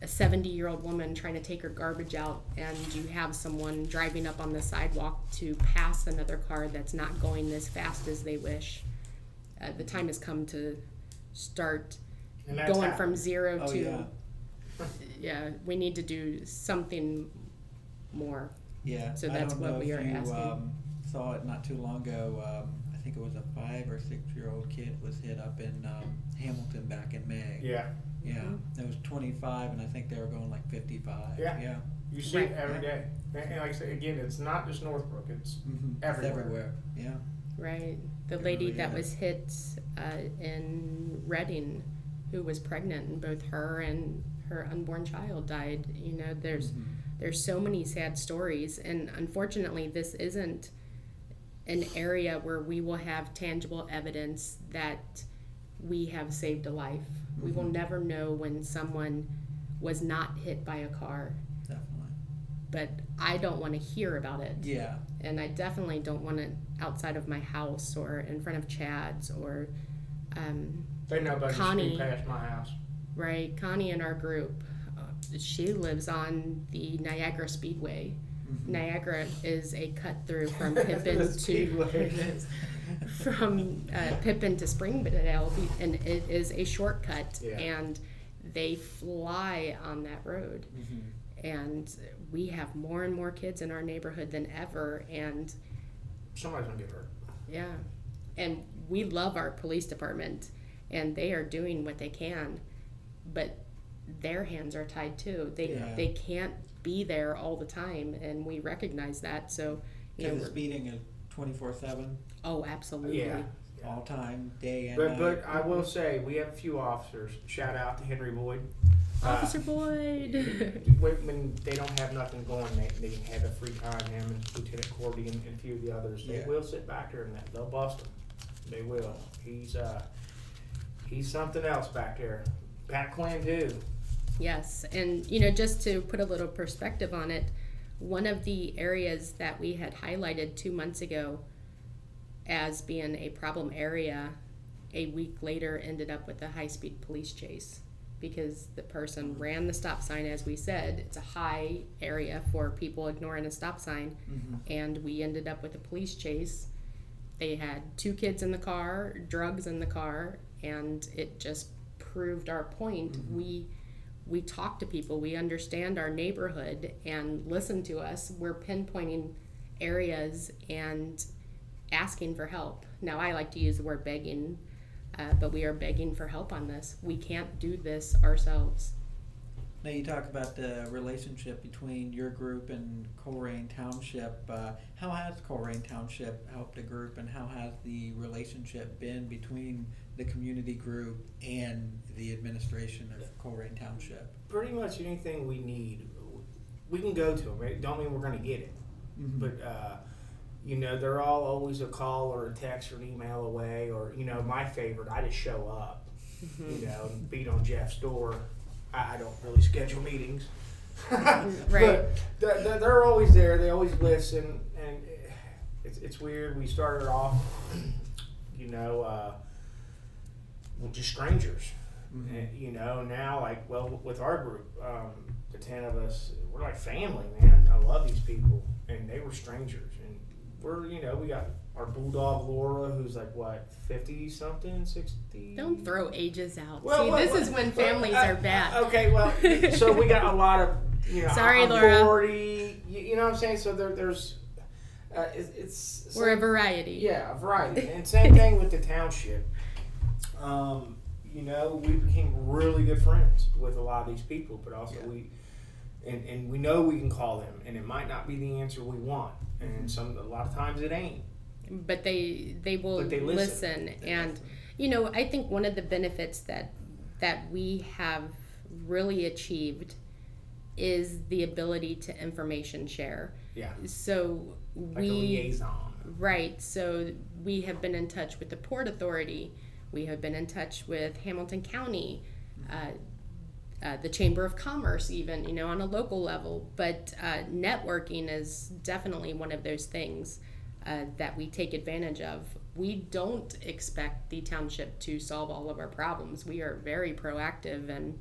a 70 year old woman trying to take her garbage out and you have someone driving up on the sidewalk to pass another car that's not going as fast as they wish uh, the time has come to start going happened. from zero Oh, to yeah. <laughs> yeah we need to do something more Yeah. So I that's don't what know we if are you, asking. Um, saw it not too long ago. Um, I think it was a five or six year old kid was hit up in um, Hamilton back in May. Yeah, Yeah. Mm-hmm. It was 25, and I think they were going like 55. Yeah. Yeah. you see Right. it every day. And, and like I say again, it's not just Northbrook. It's Mm-hmm. Everywhere. everywhere. Yeah. right the It lady really that is. was hit uh, in reading who was pregnant and both her and her unborn child died you know there's Mhm. There's so many sad stories and unfortunately this isn't an area where we will have tangible evidence that we have saved a life we will Mhm. never know when someone was not hit by a car Definitely. but i don't want to hear about it Yeah. and i definitely don't want it outside of my house or in front of chad's or um, they know about Connie. the past my house. right connie in our group she lives on the niagara speedway Mhm. Niagara is a cut through <laughs> from Pippin to <laughs> from uh, Pippin to Springdale, and it is a shortcut, Yeah. and they fly on that road. Mhm. And we have more and more kids in our neighborhood than ever, and Somebody's gonna get hurt. yeah, and we love our police department, and they are doing what they can, but their hands are tied too. They Yeah. they can't be there all the time, and we recognize that. So, you know, Because we're- speeding is 24 7, oh, absolutely. Yeah. all time, day and But night. but I will say we have a few officers. Shout out to Henry Boyd. Uh, Officer Boyd. <laughs> when, when they don't have nothing going, they, they can have a free time. Him and Lieutenant Cordy and, and a few of the others, they Yeah. will sit back there and that- they'll bust him. They will. He's uh, he's something else back there. Pat Quinn too. Yes, and you know, just to put a little perspective on it, one of the areas that we had highlighted two months ago as being a problem area, a week later ended up with a high-speed police chase because the person ran the stop sign as we said it's a high area for people ignoring a stop sign Mhm. and we ended up with a police chase. They had two kids in the car, drugs in the car, and it just proved our point. Mhm. We we talk to people, we understand our neighborhood and listen to us. We're pinpointing areas and asking for help. Now I like to use the word begging, uh, but we are begging for help on this. We can't do this ourselves. Now you talk about the relationship between your group and Colerain Township. Uh, how has Colerain Township helped the group, and how has the relationship been between the community group and the administration of Colerain Township? Pretty much anything we need, we can go to them. It don't mean we're gonna get it, Mhm. but uh, you know they're all always a call or a text or an email away. Or you know my favorite, I just show up. You know, and beat on Jeff's door. I, I don't really schedule meetings. <laughs> Right. But they're, they're- they're always there. They always listen, and it's it's weird. We started off, <clears throat> you know, uh, well, just strangers. Mhm. And, you know, now like well with our group, um, the ten of us, we're like family, man. I love these people, and they were strangers, and we're you know we got our bulldog Laura, who's like what fifty something, sixty. Don't throw ages out. Well, See, well, this well, is when well, families uh, are bad. uh, Okay, well, <laughs> so we got a lot of you know. Sorry, I'm Laura. Forty, you, you know what I'm saying? So there, there's, uh, it's, it's We're a variety. yeah, a variety, <laughs> and same thing with the township. Um, you know, we became really good friends with a lot of these people, but also Yeah. we, and, and we know we can call them, and it might not be the answer we want, and some a lot of times it ain't. But they they will But they listen. listen. and you know I think one of the benefits that that we have really achieved is the ability to information share. Yeah, So like we a liaison. Right. So we have been in touch with the Port Authority. We have been in touch with Hamilton County, uh, uh, the Chamber of Commerce, even, you know, on a local level. But uh, networking is definitely one of those things uh, that we take advantage of. we don't expect the township to solve all of our problems. We are very proactive, and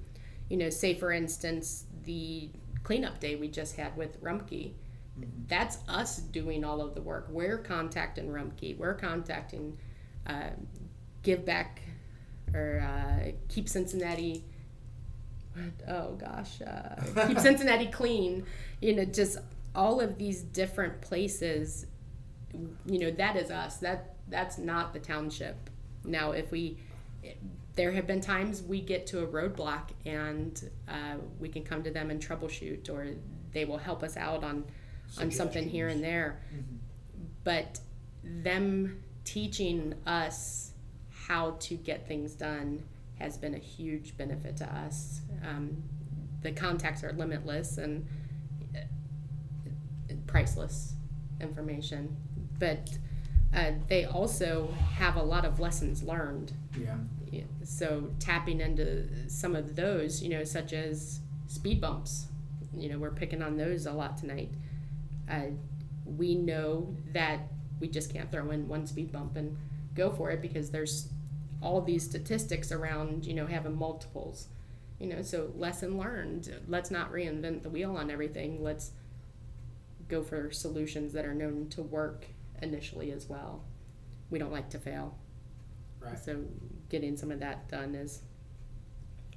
you know, say for instance, the cleanup day we just had with Rumpke. That's us doing all of the work. We're contacting Rumpke. We're contacting uh, Give Back or uh, Keep Cincinnati. Oh gosh, uh, Keep <laughs> Cincinnati Clean. You know, just all of these different places. You know, that is us. That that's not the township. Now, if we, there have been times we get to a roadblock and uh, we can come to them and troubleshoot, or they will help us out on on something here and there. But them teaching us how to get things done has been a huge benefit to us. Um, the contacts are limitless and uh, priceless information, but uh, they also have a lot of lessons learned. Yeah. Yeah, So tapping into some of those, you know, such as speed bumps, you know, we're picking on those a lot tonight. Uh, we know that we just can't throw in one speed bump and go for it because there's all these statistics around, you know, having multiples. You know, so lesson learned. Let's not reinvent the wheel on everything. Let's go for solutions that are known to work initially as well. We don't like to fail. Right. So getting some of that done is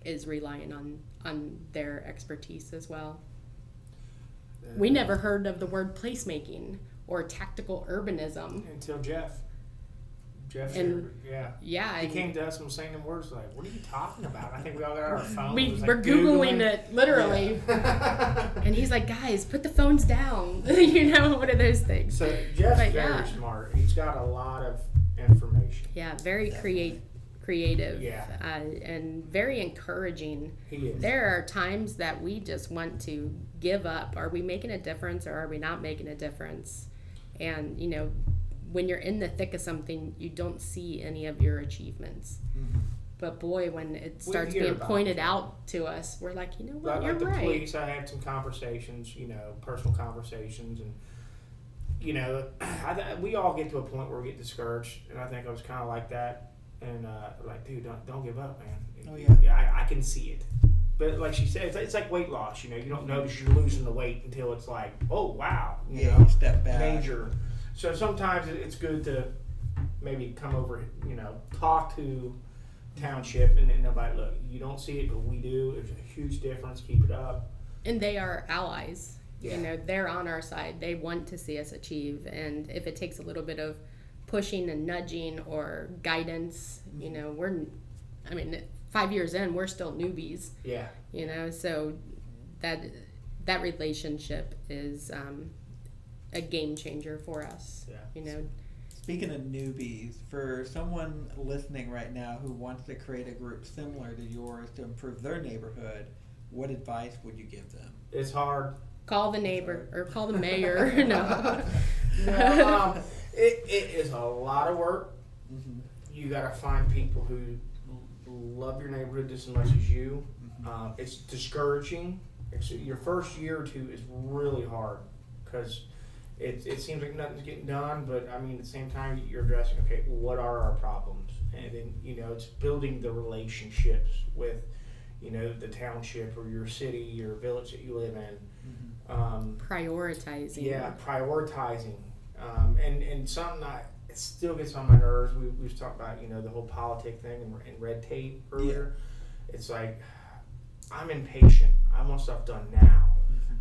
is relying on on their expertise as well. We Uh, never heard of the word placemaking or tactical urbanism. until Jeff. Jeff And- yeah. Yeah, He came to us and was saying them words like, "What are you talking about?" I think we all got our <laughs> phones. we was, were like, googling it literally, Yeah. <laughs> and he's like, "Guys, put the phones down." <laughs> you know, one of those things. so Jeff's But very yeah. smart. He's got a lot of information. Yeah, very create creative. Yeah. Uh, and very encouraging. He is. There are times that we just want to give up. Are we making a difference or are we not making a difference? And, you know, when you're in the thick of something, you don't see any of your achievements. But boy, when it starts being about pointed out to us, we're like, you know what, Like, you're like the right. police, I had some conversations, you know, personal conversations, and you know, <clears throat> I, th- we all get to a point where we get discouraged, and I think I was kind of like that, and uh, like, dude, don't don't give up, man. Oh, yeah. I, I can see it. But like she said, it's, it's like weight loss. You know, you don't notice you're losing the weight until it's like, oh wow, you Yeah, know, you step back. major. So sometimes it's good to maybe come over, you know, talk to township and then nobody look. You don't see it, but we do. There's a huge difference. Keep it up. and they are allies. Yeah. You know, they're on our side. They want to see us achieve. And if it takes a little bit of pushing and nudging or guidance, you know, we're, I mean, five years in, we're still newbies. Yeah. You know, so that that relationship is um, a game changer for us. Yeah. You know, Speaking of newbies, for someone listening right now who wants to create a group similar to yours to improve their neighborhood, what advice would you give them? It's hard. call the neighbor or call the <laughs> mayor. <laughs> no. No, um, it, it is a lot of work. Mm-hmm. You got to find people who love your neighborhood just as much as you. Mm-hmm. Um, it's discouraging. It's, your first year or two is really hard because it, it seems like nothing's getting done. But I mean, at the same time, you're addressing okay, what are our problems, and then you know it's building the relationships with you know the township or your city or village that you live in. Um, Prioritizing. yeah, prioritizing, um, and and something I it still gets on my nerves. We we've talked about you know the whole politic thing and, and red tape earlier. It's like I'm impatient. I want stuff done now,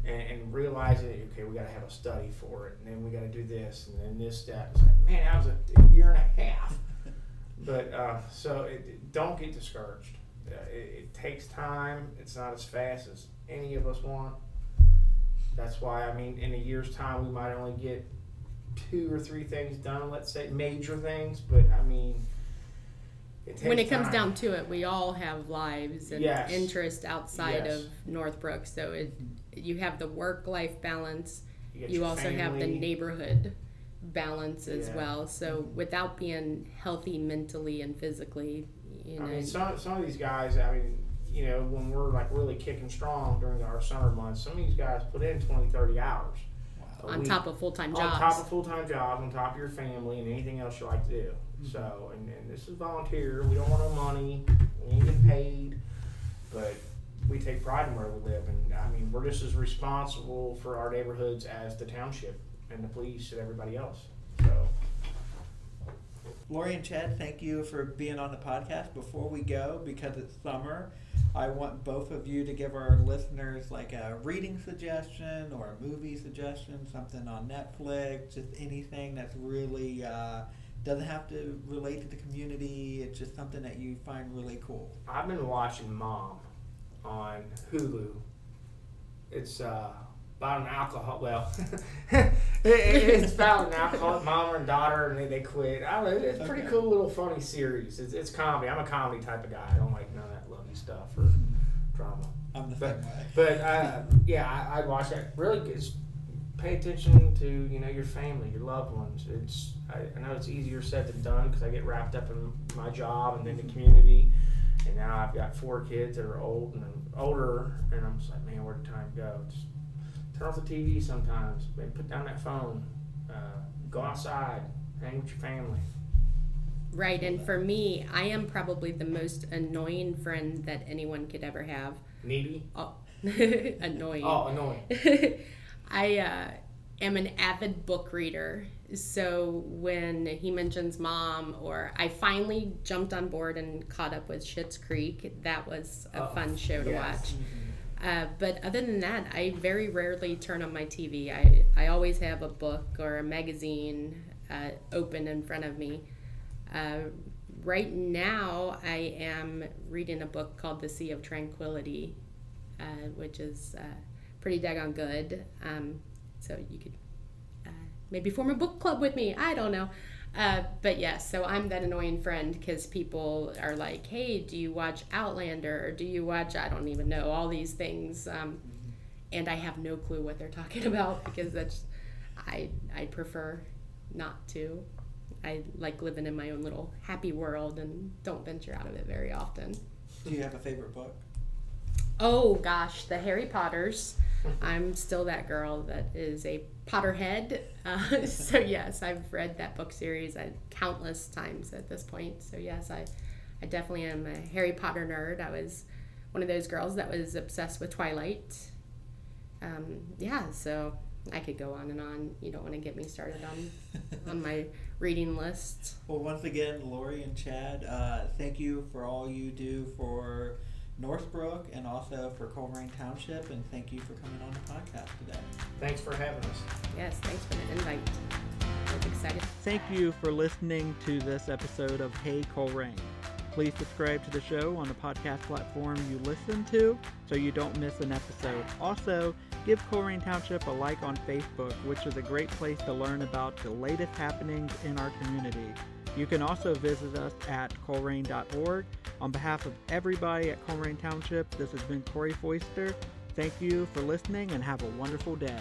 and, and realizing okay, we got to have a study for it, and then we got to do this, and then this step. It's like man, that was a, a year and a half. <laughs> But uh, so it, it- don't get discouraged. Uh, it, it takes time. It's not as fast as any of us want. That's why I mean, in a year's time, we might only get two or three things done. Let's say major things, but I mean, it when it comes time. down to it, we all have lives and Yes. interests outside Yes. of Northbrook. So it, you have the work-life balance. get You your also have the neighborhood balance as Yeah. well. So without being healthy mentally and physically, you know, I mean, some some of these guys. I mean, you know, when we're like really kicking strong during our summer months, some of these guys put in 20, 30 hours Wow. on we- top of full time jobs. on top of full time jobs, on top of your family, and anything else you like to do. So, and, and this is volunteer. We don't want no money. We ain't getting paid, but we take pride in where we live. And I mean, we're just as responsible for our neighborhoods as the township and the police and everybody else. So, Lori and Chad, thank you for being on the podcast. Before we go, because it's summer, I want both of you to give our listeners like a reading suggestion or a movie suggestion, something on Netflix, just anything that's really uh, doesn't have to relate to the community. It's just something that you find really cool. I've been watching Mom on Hulu. It's uh, about an alcohol. Well, <laughs> it, it- it's about an alcoholic mom and daughter, and they, they quit. I don't know. It's a pretty Okay. cool little funny series. It's, it's comedy. I'm a comedy type of guy. I don't like none of that lovey stuff or drama. I'm the But same way. but uh, yeah, I, I watch that. Really, good. It's- pay attention to you know your family, your loved ones. It's I, I know it's easier said than done because I get wrapped up in my job and then the community, and now I've got four kids that are old and older, and I'm just like, man, where'd the time go? Just turn off the TV sometimes. Maybe put down that phone. Uh, go outside, hang with your family. Right, and for me, I am probably the most annoying friend that anyone could ever have. Needy. Oh, <laughs> annoying. Oh, annoying. <laughs> I uh, am an avid book reader. So when he mentions mom, or I finally jumped on board and caught up with Schitt's Creek, that was a Oh, fun show to yes. watch. Uh, but other than that, I very rarely turn on my TV. I, I always have a book or a magazine uh, open in front of me. Uh, right now, I am reading a book called The Sea of Tranquility, uh, which is uh, pretty daggone good. Um, so you could uh, maybe form a book club with me. I don't know. Uh, but yes, so I'm that annoying friend because people are like, hey, do you watch Outlander? Or do you watch, I don't even know, all these things. Um, and I have no clue what they're talking <laughs> about because that's, I, I prefer not to. I like living in my own little happy world and don't venture out of it very often. Do you have a favorite book? Oh gosh, the Harry Potters. I'm still that girl that is a Potterhead. Uh, <laughs> so yes, I've read that book series uh, countless times at this point. So yes, I, I definitely am a Harry Potter nerd. I was one of those girls that was obsessed with Twilight. Um, yeah, so I could go on and on. You don't want to get me started on on my reading list. Well, once again, Lori and Chad, uh, thank you for all you do for Northbrook and also for Colerain Township, and thank you for coming on the podcast today. Thanks for having us. Yes, thanks for the invite. I'm excited. Thank you for listening to this episode of Hey Colerain. Please subscribe to the show on the podcast platform you listen to so you don't miss an episode. Also, give Colerain Township a like on Facebook, which is a great place to learn about the latest happenings in our community. You can also visit us at colerain.org. On behalf of everybody at Colerain Township, this has been Corey Foister. Thank you for listening and have a wonderful day.